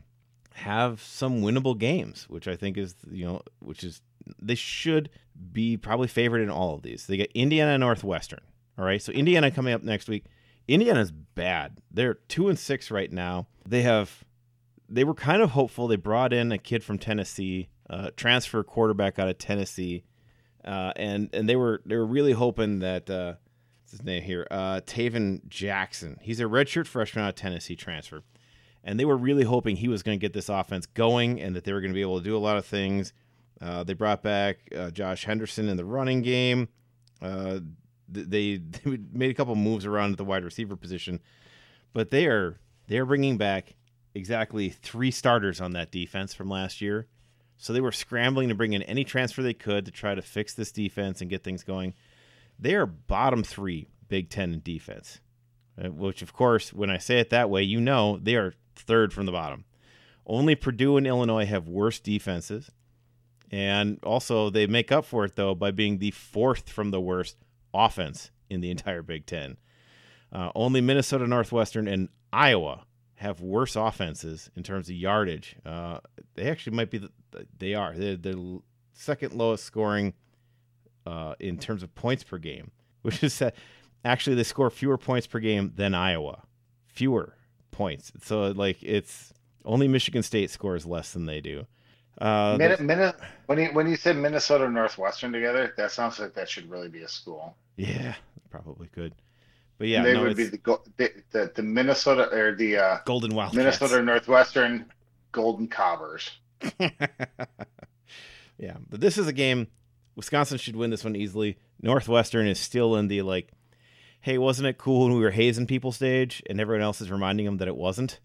have some winnable games, which I think is you know which is they should be probably favored in all of these. They get Indiana Northwestern. All right, so Indiana coming up next week. Indiana's bad. They're two and six right now. They have they were kind of hopeful. They brought in a kid from Tennessee, uh, transfer quarterback out of Tennessee, uh, and and they were they were really hoping that uh, what's his name here, uh, Tayven Jackson. He's a redshirt freshman out of Tennessee transfer, and they were really hoping he was going to get this offense going and that they were going to be able to do a lot of things. Uh, they brought back uh, Josh Henderson in the running game. Uh, they, they made a couple moves around at the wide receiver position, but they are they are bringing back exactly three starters on that defense from last year. So they were scrambling to bring in any transfer they could to try to fix this defense and get things going. They are bottom three Big Ten in defense, uh, which, of course, when I say it that way, you know they are third from the bottom. Only Purdue and Illinois have worse defenses. And also, they make up for it, though, by being the fourth from the worst offense in the entire Big Ten. Uh, only Minnesota Northwestern and Iowa have worse offenses in terms of yardage. Uh, they actually might be, the, they are. They're the second lowest scoring uh, in terms of points per game, which is that actually they score fewer points per game than Iowa. Fewer points. So, like, it's only Michigan State scores less than they do. Uh, Min- Min- when you when you said Minnesota Northwestern together, that sounds like that should really be a school. Yeah, probably could. But yeah, they no, would be the, the, the Minnesota or the uh, Golden Wild Minnesota Northwestern Golden Cobbers. yeah, but this is a game Wisconsin should win this one easily. Northwestern is still in the like, hey, wasn't it cool when we were hazing people stage, and everyone else is reminding them that it wasn't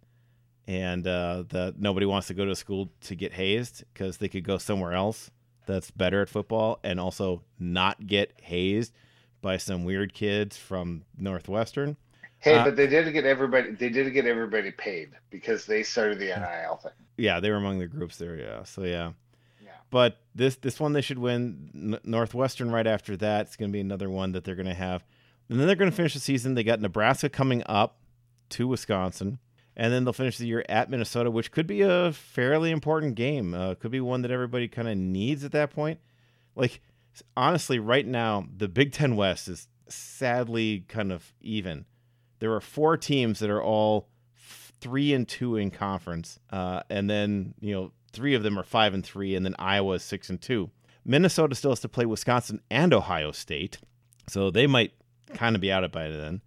and uh, that nobody wants to go to school to get hazed because they could go somewhere else that's better at football and also not get hazed by some weird kids from Northwestern. Hey, uh, but they did get everybody. They did get everybody paid because they started the NIL thing. Yeah, they were among the groups there. Yeah, so yeah. Yeah. But this this one they should win. N- Northwestern right after that. It's going to be another one that they're going to have, and then they're going to finish the season. They got Nebraska coming up to Wisconsin and then they'll finish the year at Minnesota, which could be a fairly important game. Uh, could be one that everybody kind of needs at that point. Like honestly, right now the Big Ten West is sadly kind of even. There are four teams that are all three and two in conference, uh, and then you know three of them are five and three, and then Iowa is six and two. Minnesota still has to play Wisconsin and Ohio State, so they might kind of be out of it by then.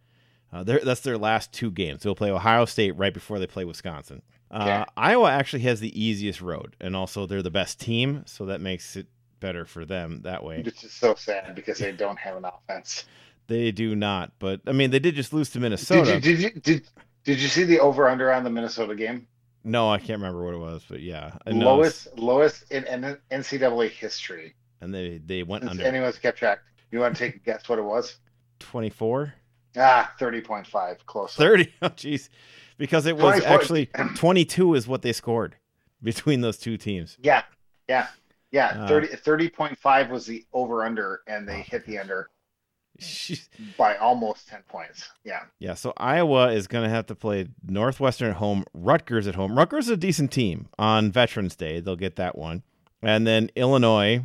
Uh, that's their last two games. They'll play Ohio State right before they play Wisconsin. Uh, Iowa actually has the easiest road, and also they're the best team, so that makes it better for them that way. It's just so sad because they don't have an offense. They do not, but I mean, they did just lose to Minnesota. Did you did you, did, did you see the over under on the Minnesota game? No, I can't remember what it was, but yeah, lowest lowest in, in NCAA history. And they they went Since under. Anyone's kept track. You want to take a guess what it was? Twenty four. Ah, 30.5, close. 30. Oh, jeez. Because it was actually 22 is what they scored between those two teams. Yeah. Yeah. Yeah. Uh, 30, 30.5 was the over under, and they hit the under by almost 10 points. Yeah. Yeah. So Iowa is going to have to play Northwestern at home, Rutgers at home. Rutgers is a decent team on Veterans Day. They'll get that one. And then Illinois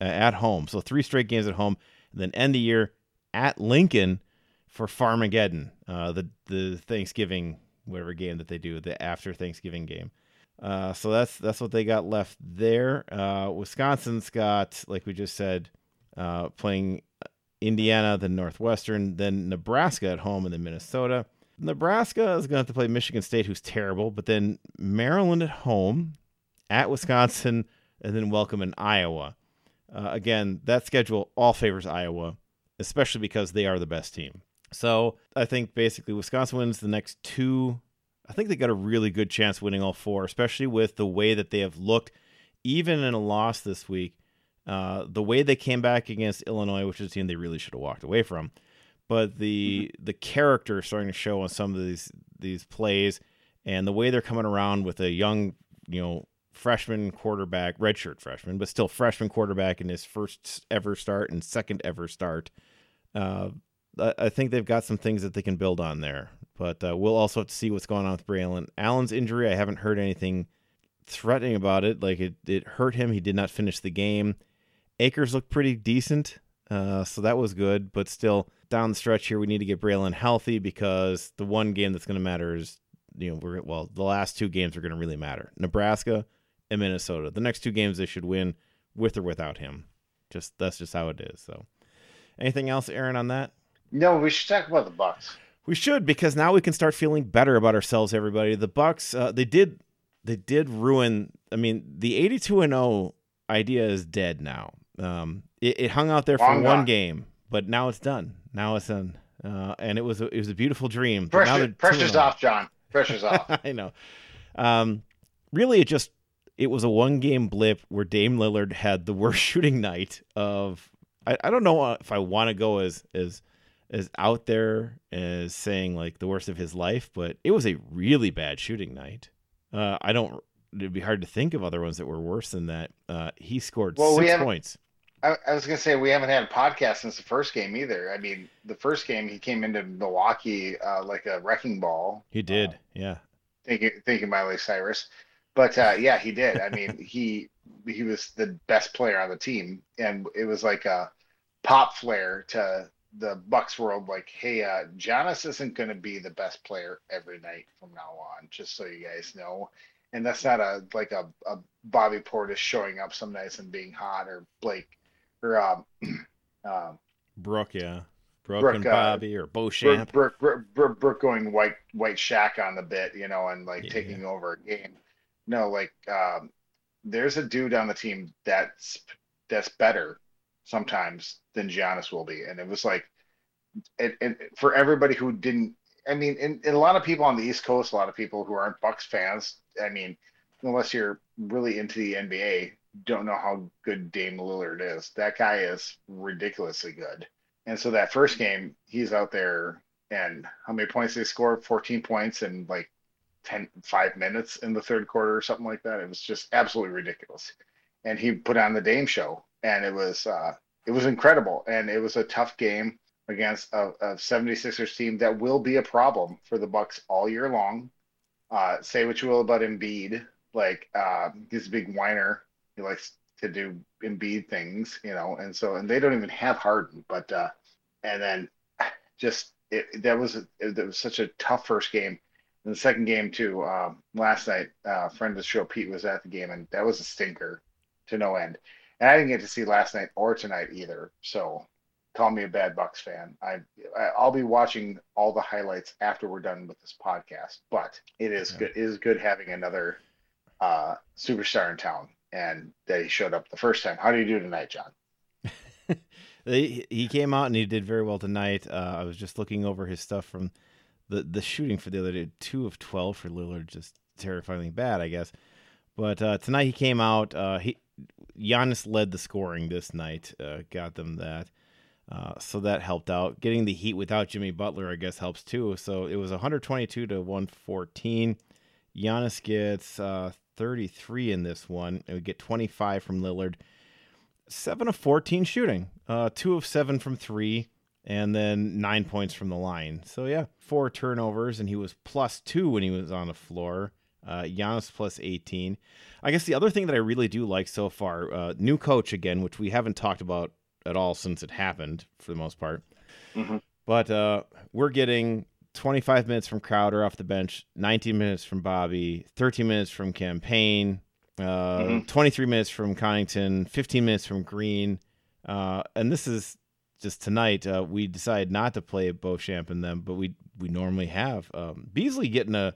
uh, at home. So three straight games at home. And then end the year at Lincoln for Farmageddon, uh, the the Thanksgiving whatever game that they do, the after Thanksgiving game. Uh, so that's that's what they got left there. Uh, Wisconsin's got, like we just said, uh, playing Indiana, then Northwestern, then Nebraska at home, and then Minnesota. Nebraska is going to have to play Michigan State, who's terrible, but then Maryland at home, at Wisconsin, and then welcome in Iowa. Uh, again, that schedule all favors Iowa, especially because they are the best team. So I think basically Wisconsin wins the next two. I think they got a really good chance winning all four, especially with the way that they have looked, even in a loss this week. Uh, the way they came back against Illinois, which is a team they really should have walked away from, but the mm-hmm. the character starting to show on some of these these plays, and the way they're coming around with a young, you know, freshman quarterback, redshirt freshman, but still freshman quarterback in his first ever start and second ever start. Uh, I think they've got some things that they can build on there. But uh, we'll also have to see what's going on with Braelon. Allen's injury, I haven't heard anything threatening about it. Like it, it hurt him. He did not finish the game. Akers looked pretty decent, uh, so that was good. But still, down the stretch here, we need to get Braelon healthy because the one game that's going to matter is, you know, we're well, the last two games are going to really matter: Nebraska and Minnesota. The next two games they should win with or without him. Just that's just how it is. So, anything else, Aaron, on that? No, we should talk about the Bucks. We should because now we can start feeling better about ourselves. Everybody, the Bucks, uh, they did, they did ruin. I mean, the eighty-two and zero idea is dead now. Um, it, it hung out there for one game, but now it's done. Now it's done, uh, and it was a, it was a beautiful dream. Pressure, pressure's oh. off, John. Pressure's off. I know. Um, really, it just it was a one game blip where Dame Lillard had the worst shooting night of. I, I don't know if I want to go as as as out there as saying like the worst of his life, but it was a really bad shooting night. Uh, I don't. It'd be hard to think of other ones that were worse than that. Uh, he scored Well, six haven't- points. I, I was gonna say we haven't had a podcast since the first game either. I mean, the first game he came into Milwaukee uh, like a wrecking ball. He did, yeah. thinking thinking Miley Cyrus. But uh, yeah, he did. I mean, he he was the best player on the team, and it was like a pop flare to the Bucks world. Like, hey, uh, Giannis isn't going to be the best player every night from now on. Just so you guys know. And that's not a like a, a Bobby Portis showing up some nights and being hot, or Blake, or um, um, Brooke, yeah. Brooke, Brooke, and uh, Bobby or Beauchamp. Brooke, Brooke, Brooke, Brooke going white white shack on the bit, you know, and like Yeah. taking over a game. No, like um, there's a dude on the team that's that's better sometimes than Giannis will be, and it was like, and, and for everybody who didn't, I mean, and, a lot of people on the East Coast, a lot of people who aren't Bucks fans, I mean, unless you're really into the NBA, don't know how good Dame Lillard is. That guy is ridiculously good. And so that first game, he's out there and how many points they scored? 14 points and like 10, five minutes in the third quarter or something like that. It was just absolutely ridiculous. And he put on the Dame show and it was, uh, it was incredible. And it was a tough game against a, a 76ers team that will be a problem for the Bucks all year long. Uh, say what you will about Embiid. Like, uh, he's a big whiner. He likes to do Embiid things, you know, and so and they don't even have Harden, but uh, and then just it that was it, was such a tough first game. The second game too, um, last night, uh, friend of the show Pete was at the game, and that was a stinker to no end. And I didn't get to see last night or tonight either, so call me a bad Bucks fan. I I'll be watching all the highlights after we're done with this podcast, but it is Yeah. good. It is good having another uh, superstar in town, and that he showed up the first time. How do you do tonight, John? He, he came out and he did very well tonight. Uh, I was just looking over his stuff from the the shooting for the other day. Two of twelve for Lillard, just terrifyingly bad, I guess. But uh, tonight he came out. Uh, he Giannis led the scoring this night. Uh, got them that. Uh, so that helped out. Getting the Heat without Jimmy Butler, I guess, helps too. So it was 122 to 114. Giannis gets uh, 33 in this one, and we get 25 from Lillard. Seven of 14 shooting, uh, two of seven from three, and then nine points from the line. So yeah, four turnovers, and he was plus two when he was on the floor. Uh, Giannis plus 18. I guess the other thing that I really do like so far, uh, new coach again, which we haven't talked about at all since it happened for the most part. Mhm. But uh, we're getting 25 minutes from Crowder off the bench, 19 minutes from Bobby, 13 minutes from Cam Payne, uh, Mhm. 23 minutes from Connaughton, 15 minutes from Green. Uh, and this is just tonight. Uh, we decided not to play Beauchamp in them, but we we normally have. Um, Beasley getting a.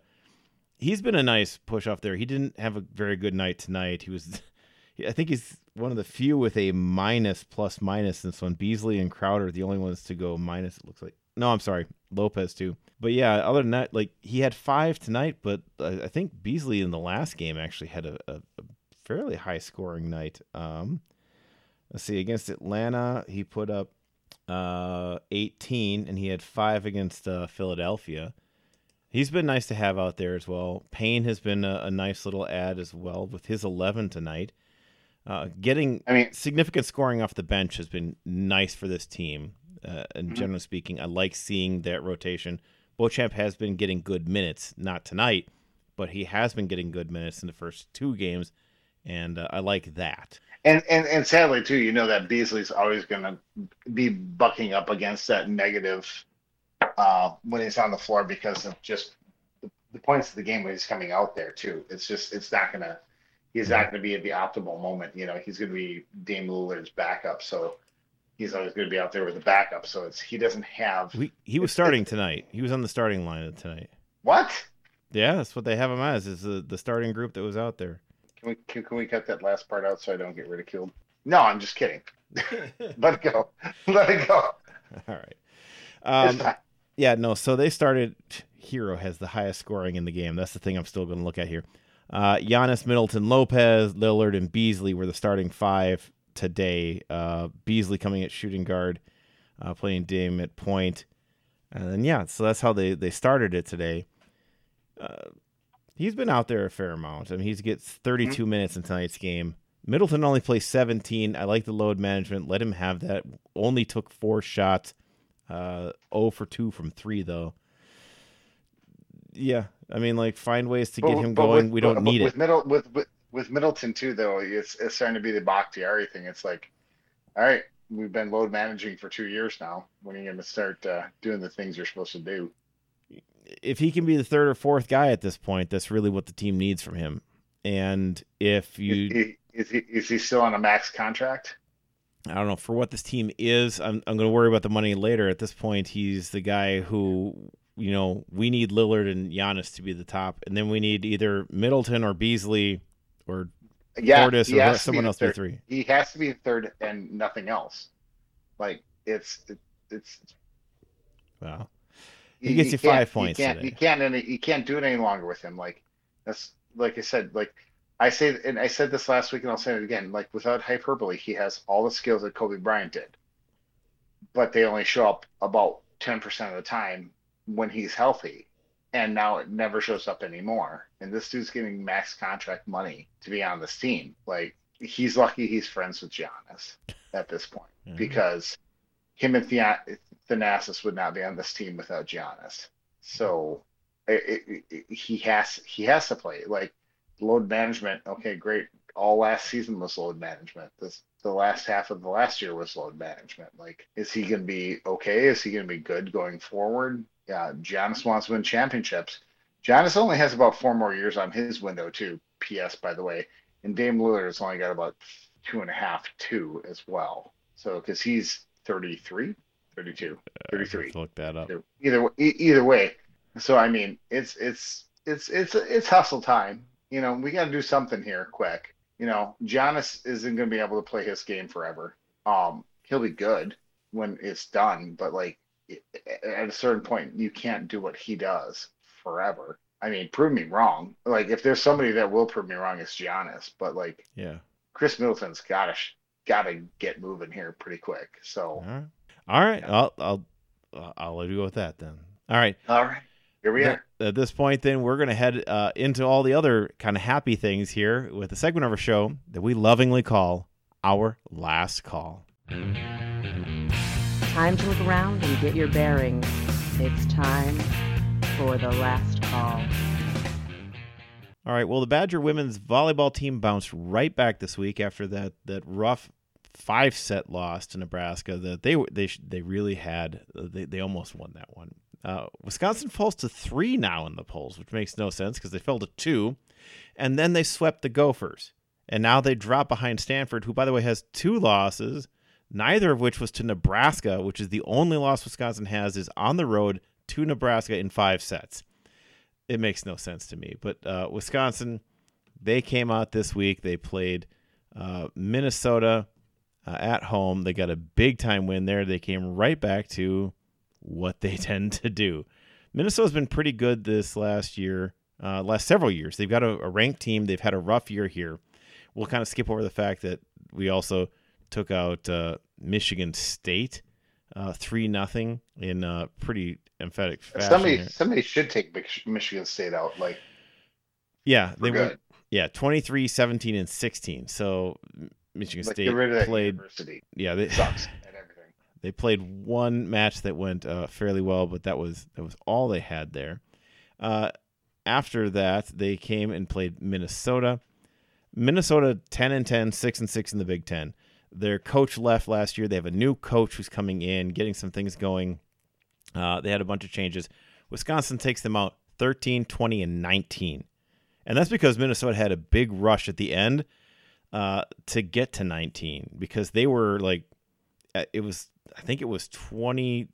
He's been a nice push off there. He didn't have a very good night tonight. He was, I think he's one of the few with a minus plus minus in this one. Beasley and Crowder are the only ones to go minus. It looks like. No, I'm sorry, Lopez too. But yeah, other than that, like he had five tonight, but I I think Beasley in the last game actually had a, a, a fairly high scoring night. Um, let's see, against Atlanta, he put up uh, 18, and he had five against uh, Philadelphia. He's been nice to have out there as well. Payne has been a, a nice little ad as well with his 11 tonight. Uh, getting I mean, significant scoring off the bench has been nice for this team. Uh, and Mhm. generally speaking, I like seeing that rotation. Beauchamp has been getting good minutes, not tonight, but he has been getting good minutes in the first two games, and uh, I like that. And, and and sadly too, you know that Beasley's always going to be bucking up against that negative uh, when he's on the floor because of just the, the points of the game when he's coming out there too. It's just it's not going to he's not going to be at the optimal moment. You know, he's going to be Dame Lillard's backup, so he's always going to be out there with the backup. So it's he doesn't have We, he was starting tonight. He was on the starting line tonight. what? Yeah, that's what they have him as. Is the, the starting group that was out there. Can we can, can we cut that last part out so I don't get ridiculed? No, I'm just kidding. Let it go. Let it go. All right. Um, yeah, no. So they started. hero has the highest scoring in the game. That's the thing I'm still going to look at here. Uh, Giannis, Middleton, Lopez, Lillard, and Beasley were the starting five today. Uh, Beasley coming at shooting guard, uh, playing Dame at point. And then, yeah, so that's how they, they started it today. Uh, he's been out there a fair amount. I mean, he gets 32 mm-hmm. minutes in tonight's game. Middleton only plays 17. I like the load management. Let him have that. Only took four shots. Uh, 0 for 2 from 3, though. Yeah, I mean, like, find ways to get him going. With, we don't need with it. Middle, with, with, with Middleton, too, though, it's, it's starting to be the Bakhtiari thing. It's like, all right, we've been load managing for two years now. When are you going to start uh, doing the things you're supposed to do? If he can be the third or fourth guy at this point, that's really what the team needs from him. And if you is he is he still on a max contract? I don't know for what this team is. I'm I'm going to worry about the money later. At this point, he's the guy who you know we need Lillard and Giannis to be the top, and then we need either Middleton or Beasley or yeah, Portis or someone else be three. He has to be the third and nothing else. Like it's it, it's. Wow. He gets you, you five points. You can't. You can't. Any, you can't do it any longer with him. Like that's like I said. Like I say, and I said this last week, and I'll say it again. Like without hyperbole, he has all the skills that Kobe Bryant did, but they only show up about ten percent of the time when he's healthy, and now it never shows up anymore. And this dude's getting max contract money to be on this team. Like he's lucky he's friends with Giannis at this point mm-hmm. because him and Thanasis would not be on this team without Giannis. So it, it, it, he has he has to play like load management. Okay, great. All last season was load management. This the last half of the last year was load management. Like, is he going to be okay? Is he going to be good going forward? Yeah, Giannis wants to win championships. Giannis only has about four more years on his window too. P.S. By the way, and Dame Lillard has only got about two and a half, two as well. So because he's 33, 32, 33. Look that up. Either, either either way. So I mean, it's it's it's it's it's hustle time you know, we got to do something here quick. You know, Giannis isn't going to be able to play his game forever. Um, he'll be good when it's done, but like at a certain point, you can't do what he does forever. I mean, prove me wrong. Like if there's somebody that will prove me wrong, it's Giannis. But like, yeah, Khris Middleton's gotta gotta get moving here pretty quick. So, right, all right. Yeah. I'll I'll I'll let you go with that then. All right, all right. Here we are. At this point, then, we're going to head uh, into all the other kind of happy things here with a segment of our show that we lovingly call Our Last Call. Time to look around and get your bearings. It's time for the last call. All right. Well, the Badger women's volleyball team bounced right back this week after that that rough five set loss to Nebraska. That they they they really had they they almost won that one. Uh, Wisconsin falls to three now in the polls, which makes no sense because they fell to two, and then they swept the Gophers, and now they drop behind Stanford, who, by the way, has two losses, neither of which was to Nebraska, which is the only loss Wisconsin has is on the road to Nebraska in five sets. It makes no sense to me, but uh, Wisconsin, they came out this week. They played uh, Minnesota uh, at home. They got a big time win there. They came right back to what they tend to do. Minnesota's been pretty good this last year, uh, last several years. They've got a, a, ranked team. They've had a rough year here. We'll kind of skip over the fact that we also took out uh, Michigan State uh, three uh, nothing in a pretty emphatic fashion. Somebody, somebody should take Michigan State out. Like, yeah, they were. Yeah, 23, 17, and 16. So Michigan like, State played. University. Yeah, they sucks. They played one match that went uh, fairly well, but that was that was all they had there. Uh, after that, they came and played Minnesota. Minnesota 10 and 10, 6 and 6 in the Big 10. Their coach left last year. They have a new coach who's coming in, getting some things going. Uh, they had a bunch of changes. Wisconsin takes them out 13, 20, and 19. And that's because Minnesota had a big rush at the end uh, to get to 19 because they were like, uh, it was I think it was 20,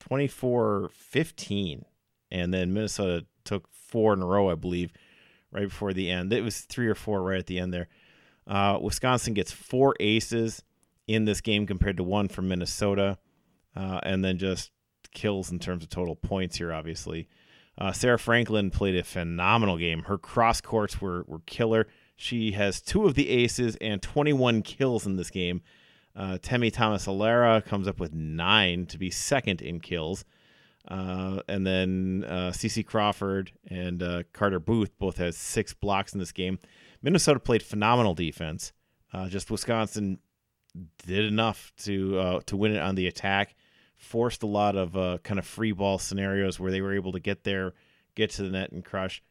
24 15. And then Minnesota took four in a row, I believe, right before the end. It was three or four right at the end there. Uh, Wisconsin gets four aces in this game compared to one from Minnesota, uh, and then just kills in terms of total points here, obviously. Uh, Sarah Franklin played a phenomenal game. Her cross courts were, were killer. She has two of the aces and 21 kills in this game. Uh, Temi Thomas-Ailara comes up with nine to be second in kills. Uh, and then uh, CC Crawford and uh, Carter Booth both has six blocks in this game. Minnesota played phenomenal defense. Uh, just Wisconsin did enough to uh, to win it on the attack. Forced a lot of uh, kind of free ball scenarios where they were able to get there, get to the net, and crush.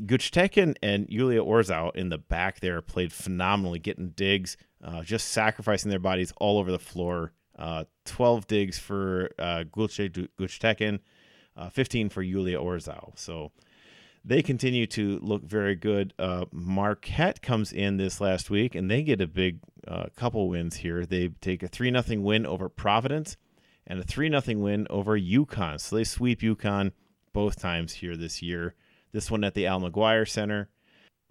Guctekin and Yulia Orzau in the back there played phenomenally, getting digs, uh, just sacrificing their bodies all over the floor. Uh, 12 digs for uh, Guctekin, uh, 15 for Yulia Orzau. So they continue to look very good. Uh, Marquette comes in this last week, and they get a big uh, couple wins here. They take a 3 0 win over Providence and a 3 0 win over UConn. So they sweep UConn both times here this year. This one at the Al McGuire Center.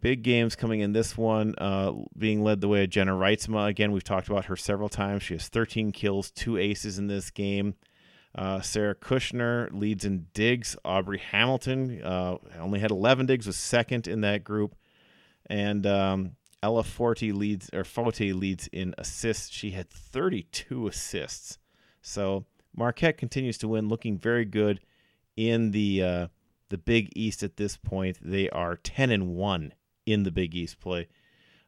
Big games coming in this one, uh, being led the way of Jenna Reitsma. Again, we've talked about her several times. She has 13 kills, two aces in this game. Uh, Sarah Kushner leads in digs. Aubrey Hamilton uh, only had 11 digs, was second in that group. And um, Ella Forte leads or Forte leads in assists. She had 32 assists. So Marquette continues to win, looking very good in the uh, the Big East at this point. They are 10 and 1 in the Big East play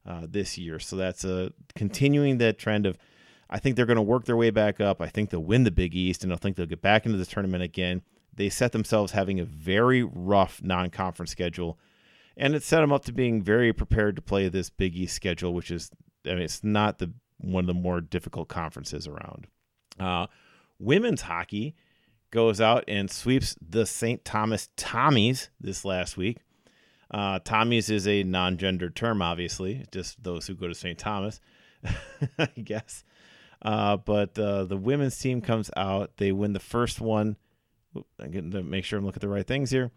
uh, this year. So that's a continuing that trend of I think they're going to work their way back up. I think they'll win the Big East and I think they'll get back into the tournament again. They set themselves having a very rough non-conference schedule and it set them up to being very prepared to play this Big East schedule, which is I mean it's not the one of the more difficult conferences around. Uh, women's hockey goes out and sweeps the St. Thomas Tommies this last week. Uh, Tommies is a non gendered term, obviously, just those who go to St. Thomas, I guess. Uh, but uh, the women's team comes out. They win the first one. I'm getting to make sure I'm looking at the right things here.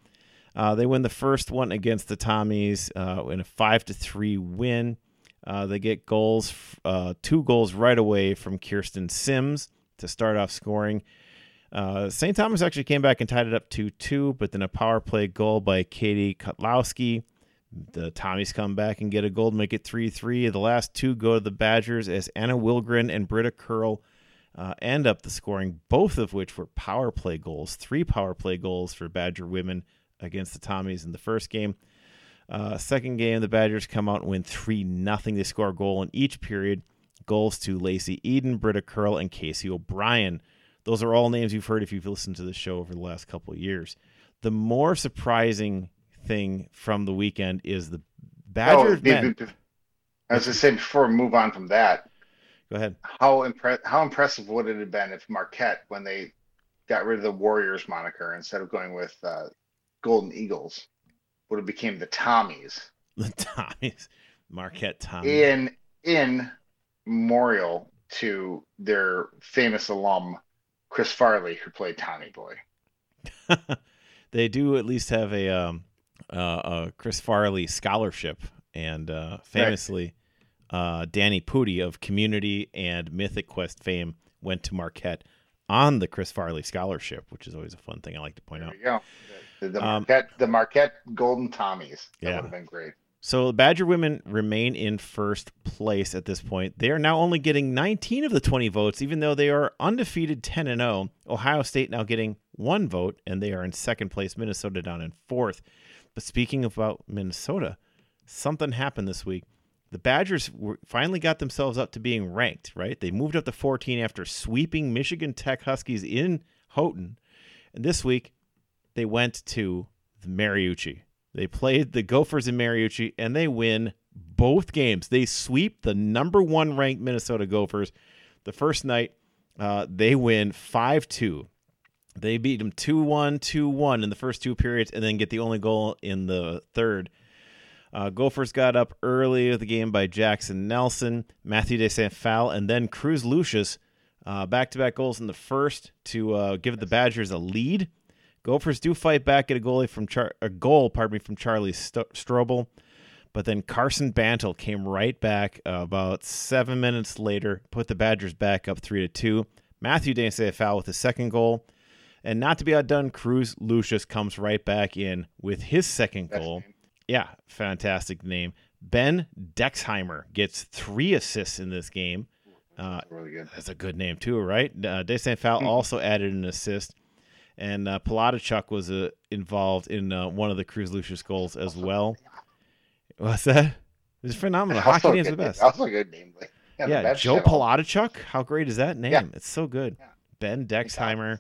Uh, they win the first one against the Tommies uh, in a five to three win. Uh, they get goals, two goals right away from Kirsten Simms to start off scoring. Uh, St. Thomas actually came back and tied it up 2 2, but then a power play goal by Katie Kotlowski. The Tommies come back and get a goal make it 3 3. The last two go to the Badgers as Anna Wilgren and Britta Curl uh, end up the scoring, both of which were power play goals. Three power play goals for Badger women against the Tommies in the first game. Uh, second game, the Badgers come out and win 3 0. They score a goal in each period. Goals to Lacey Eden, Britta Curl, and Casey O'Brien. Those are all names you've heard if you've listened to the show over the last couple of years. The more surprising thing from the weekend is the Badgers. Oh, men. I was just saying before we move on from that. Go ahead. How impre- how impressive would it have been if Marquette, when they got rid of the Warriors moniker instead of going with uh, Golden Eagles, would have became the Tommies. The Tommies, Marquette Tommies. In in memorial to their famous alum Chris Farley, who played Tommy Boy. they do at least have a, um, uh, a Chris Farley scholarship, and uh, famously, right. uh, Danny Pudi of Community and Mythic Quest fame went to Marquette on the Chris Farley scholarship, which is always a fun thing I like to point there out. You go. The, the um, Marquette, the Marquette Golden Tommies. That yeah. would have been great. So the Badger women remain in first place at this point. They are now only getting 19 of the 20 votes, even though they are undefeated 10 and 0. Ohio State now getting one vote, and they are in second place. Minnesota down in fourth. But speaking about Minnesota, something happened this week. The Badgers were, finally got themselves up to being ranked, right? They moved up to 14 after sweeping Michigan Tech Huskies in Houghton. And this week, they went to the Mariucci they played the Gophers in Mariucci and they win both games. They sweep the number one ranked Minnesota Gophers. The first night, uh, they win 5 2. They beat them 2 1, 2 1 in the first two periods and then get the only goal in the third. Uh, Gophers got up early of the game by Jackson Nelson, Matthew de Saint Phalle, and then Cruz Lucius. Back to back goals in the first to uh, give the Badgers a lead. Gophers do fight back at a goalie from Char- a goal, pardon me, from Charlie St- Strobel, but then Carson Bantle came right back about seven minutes later, put the Badgers back up three to two. Matthew de Saint Phalle with his second goal, And not to be outdone, Cruz Lucius comes right back in with his second goal. name. Yeah, fantastic name. Ben Dexheimer gets three assists in this game. Uh, Really good. that's a good name too, right? Uh, St. Phalle Mhm. also added an assist, and uh, Palodichuk was uh, involved in uh, one of the Cruz Lucius goals as well. What's that? It's phenomenal. Hockey names the name. best. Also a good name. Like, the Yeah, Joe. Palodichuk. How great is that name? Yeah. It's so good. Yeah. Ben Dexheimer.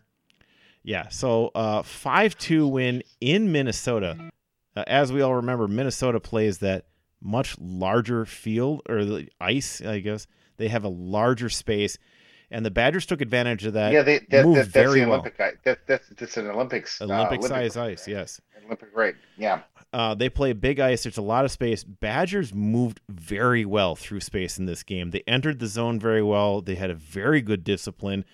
Yeah, so uh, 5-2 win in Minnesota. Uh, as we all remember, Minnesota plays that much larger field or the ice, I guess. They have a larger space, and the Badgers took advantage of that. Yeah, they, that, moved that, that's very the. Olympic. guy. That, that's that's an Olympics. uh, Olympic size rate, ice, yes. Olympic rate. Yeah. Uh, they play big ice. There's a lot of space. Badgers moved very well through space in this game. They entered the zone very well. They had a very good discipline.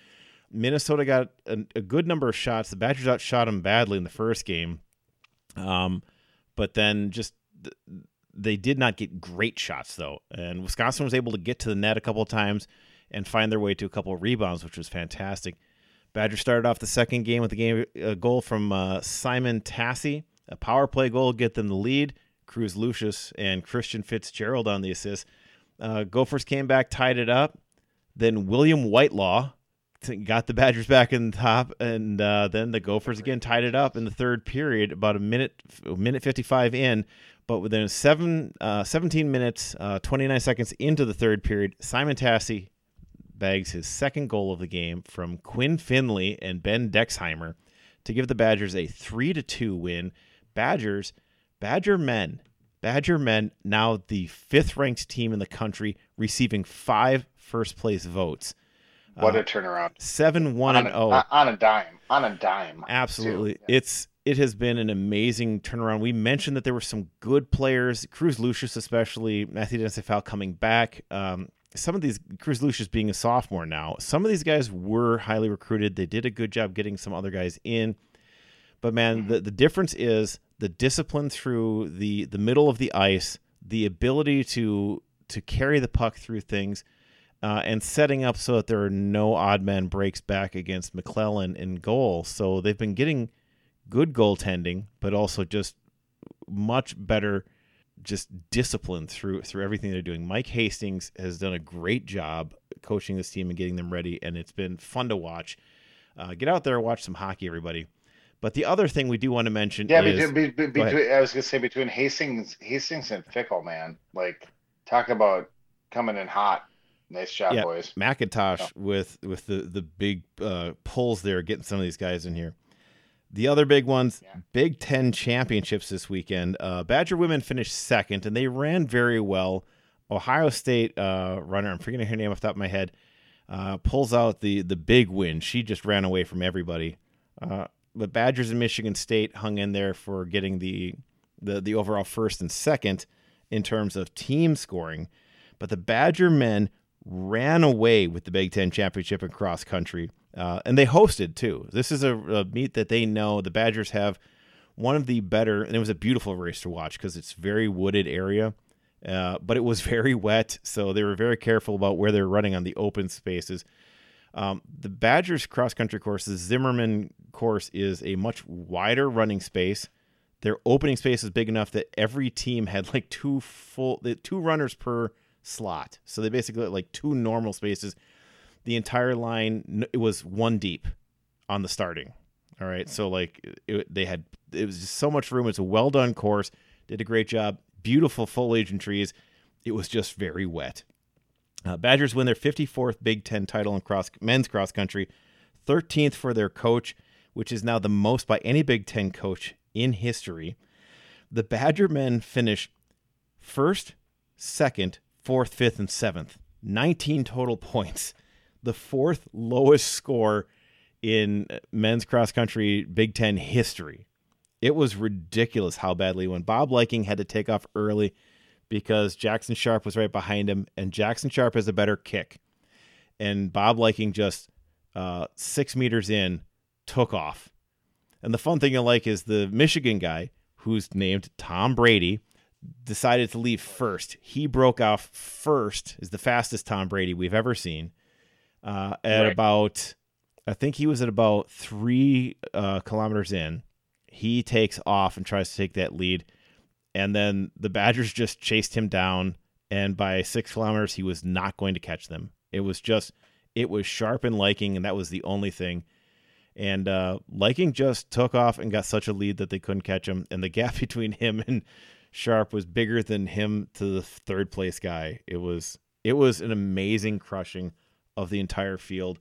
Minnesota got a, a good number of shots. The Badgers outshot them badly in the first game, um, but then just th- they did not get great shots though. And Wisconsin was able to get to the net a couple of times and find their way to a couple rebounds, which was fantastic. Badgers started off the second game with a game a goal from uh, Simon Tassy, a power play goal, get them the lead. Cruz Lucius and Christian Fitzgerald on the assist. Uh, Gophers came back, tied it up. Then William Whitelaw got the Badgers back in the top, and uh, then the Gophers again tied it up in the third period, about a minute, a minute fifty-five in. But within seven, uh, 17 minutes, uh, 29 seconds into the third period, Simon Tassy bags his second goal of the game from Quinn Finley and Ben Dexheimer to give the Badgers a three to two win. Badgers, Badger men, Badger men now the fifth ranked team in the country, receiving five first place votes. What Uh, a turnaround. seven one on, and oh. on a dime. On a dime. Absolutely. Yeah. It's it has been an amazing turnaround. We mentioned that there were some good players, Cruz Lucius especially, Matthew de Saint Phalle coming back. Um, some of these Cruz Lucius being a sophomore now. Some of these guys were highly recruited. They did a good job getting some other guys in. But man, the, the difference is the discipline through the the middle of the ice, the ability to to carry the puck through things, uh, and setting up so that there are no odd man breaks back against McClellan in goal. So they've been getting good goaltending, but also just much better just discipline through through everything they're doing. Mike Hastings has done a great job coaching this team and getting them ready, and it's been fun to watch. Uh, get out there watch some hockey, everybody. But the other thing we do want to mention Yeah, is be, be, between I was gonna say between Hastings, Hastings and Fickell, man. Like, talk about coming in hot. Nice job, Yeah. boys. McIntosh Oh. with with the the big uh, pulls there, getting some of these guys in here. The other big ones, Yeah. Big Ten championships this weekend. Uh, Badger women finished second, and they ran very well. Ohio State uh, runner, I'm forgetting her name off the top of my head, uh, pulls out the the big win. She just ran away from everybody. Uh, but Badgers and Michigan State hung in there for getting the the the overall first and second in terms of team scoring. But the Badger men ran away with the Big Ten championship in cross country, uh, and they hosted too. This is a, a meet that they know the Badgers have one of the better, and it was a beautiful race to watch because it's very wooded area, uh, but it was very wet, so they were very careful about where they were running on the open spaces. Um, the Badgers cross country course, the Zimmerman course, is a much wider running space. Their opening space is big enough that every team had like two full, two runners per slot. So they basically had like two normal spaces. The entire line it was one deep on the starting. All right, so like it, they had it was just so much room. It's a well done course. Did a great job. Beautiful foliage and trees. It was just very wet. Uh, Badgers win their 54th Big Ten title in cross men's cross country, 13th for their coach, which is now the most by any Big Ten coach in history. The Badger men finish first, second, fourth, fifth, and seventh. 19 total points. The fourth lowest score in men's cross country Big Ten history. It was ridiculous how badly when Bob Liking had to take off early because Jackson Sharp was right behind him, and Jackson Sharp has a better kick. And Bob Liking just uh, six meters in took off. And the fun thing I like is the Michigan guy, who's named Tom Brady, decided to leave first. He broke off first, is the fastest Tom Brady we've ever seen, uh, at Right. about I think he was at about three uh, kilometers in. He takes off and tries to take that lead. And then the Badgers just chased him down. And by six kilometers, he was not going to catch them. It was just, it was sharp and liking, and that was the only thing. And uh, liking just took off and got such a lead that they couldn't catch him. And the gap between him and Sharp was bigger than him to the third place guy. It was it was an amazing crushing of the entire field.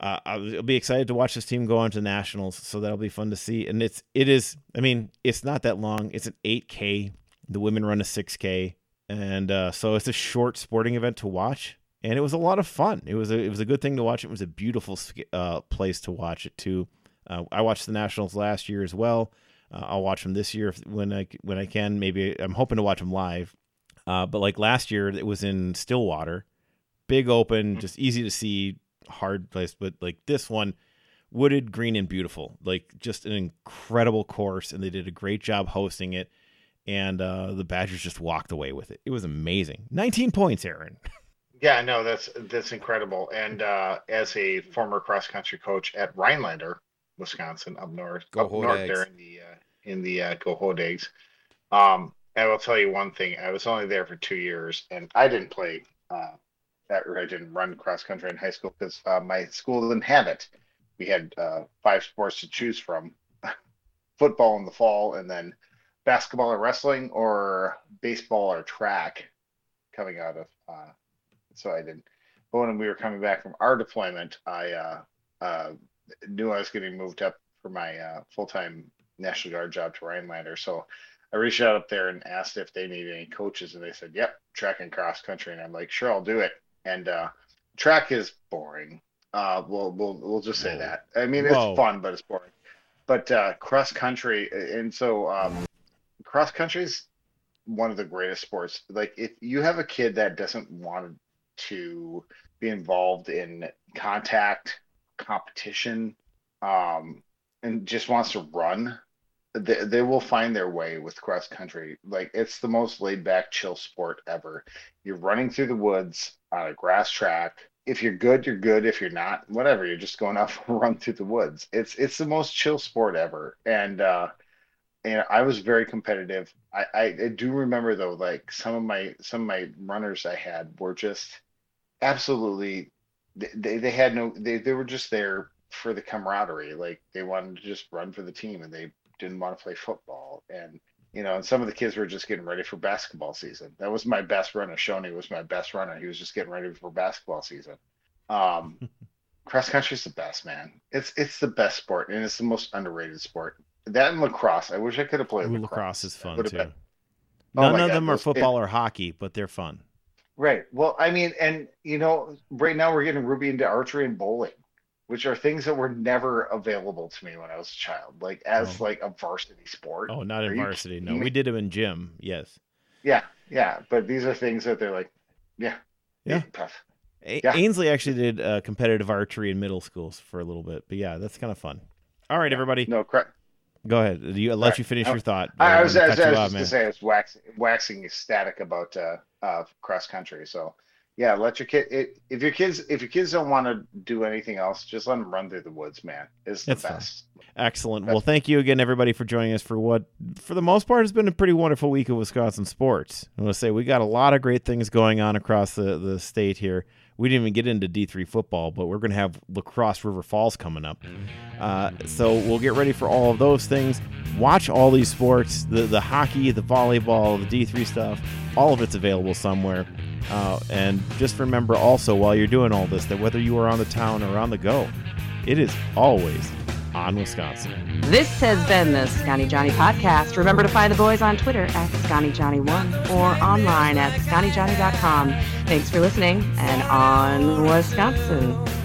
Uh, I'll be excited to watch this team go on to nationals, so that'll be fun to see. And it's it is, I mean, it's not that long. It's an 8K. The women run a 6K, and uh, so it's a short sporting event to watch. And it was a lot of fun. It was a it was a good thing to watch. It was a beautiful uh, place to watch it too. Uh, I watched the nationals last year as well. Uh, I'll watch them this year when I when I can. Maybe I'm hoping to watch them live. Uh, but like last year, it was in Stillwater, big open, just easy to see, hard place. But like this one, wooded, green, and beautiful. Like just an incredible course, and they did a great job hosting it. And uh, the Badgers just walked away with it. It was amazing. 19 points, Aaron. Yeah, no, that's that's incredible. And uh, as a former cross country coach at Rhinelander, Wisconsin, up north, Go up north Hodags. there in the uh, in the uh, Go Hodags, um, I will tell you one thing. I was only there for two years, and I didn't play uh, that, I didn't run cross country in high school because uh, my school didn't have it. We had uh, five sports to choose from: football in the fall, and then basketball or wrestling, or baseball or track. Coming out of, uh, so I didn't. But when we were coming back from our deployment, I uh, uh, knew I was getting moved up for my uh, full time National Guard job to Rhinelander. So I reached out up there and asked if they needed any coaches, and they said, "Yep, track and cross country." And I'm like, "Sure, I'll do it." And uh, track is boring. Uh, we'll we'll we'll just say that. I mean, it's Whoa. fun, but it's boring. But uh, cross country, and so um, cross country is one of the greatest sports. Like, if you have a kid that doesn't want to be involved in contact competition um, and just wants to run, they, they will find their way with cross country. Like it's the most laid back, chill sport ever. You're running through the woods on a grass track. If you're good, you're good. If you're not, whatever. You're just going out for a run through the woods. It's it's the most chill sport ever. And uh, and I was very competitive. I, I, I do remember though, like some of my some of my runners I had were just absolutely they, they had no they, they were just there for the camaraderie. Like they wanted to just run for the team and they didn't want to play football. And you know, and some of the kids were just getting ready for basketball season. That was my best runner. Shoney was my best runner. He was just getting ready for basketball season. Um, cross country is the best, man. It's it's the best sport and it's the most underrated sport. That and lacrosse. I wish I could have played Ooh, lacrosse. lacrosse is fun too. been- Oh None of God, them are those- it- football or hockey, but they're fun. Right. Well, I mean, and you know, right now we're getting Ruby into archery and bowling, which are things that were never available to me when I was a child, like as Oh. like a varsity sport. Oh, not Are in varsity. No, kidding we did them in gym. Yes. Yeah, yeah. But these are things that they're like, yeah, Yeah. tough. A- Yeah. Ainsley actually did uh, competitive archery in middle schools for a little bit, but yeah, that's kind of fun. All right, everybody, No, correct. go ahead. You, I'll let you finish Oh, your thought. I, I was, I was, I was just off, to say, I was waxing, waxing ecstatic about uh, uh, cross country. So, yeah, let your kid. It, if your kids, if your kids don't want to do anything else, just let them run through the woods, man. It's the It's fun. best. Excellent. That's- Well, thank you again, everybody, for joining us for what, for the most part, has been a pretty wonderful week of Wisconsin sports. I want to say we got a lot of great things going on across the, the state here. We didn't even get into D3 football, but we're going to have La Crosse River Falls coming up. Uh, so we'll get ready for all of those things. Watch all these sports the, the hockey, the volleyball, the D3 stuff. All of it's available somewhere. Uh, and just remember also, while you're doing all this, that whether you are on the town or on the go, it is always on Wisconsin. This has been the Scotty Johnny podcast. Remember to find the boys on Twitter at ScottyJohnny1 or online at ScottyJohnny.com. Thanks for listening and on Wisconsin.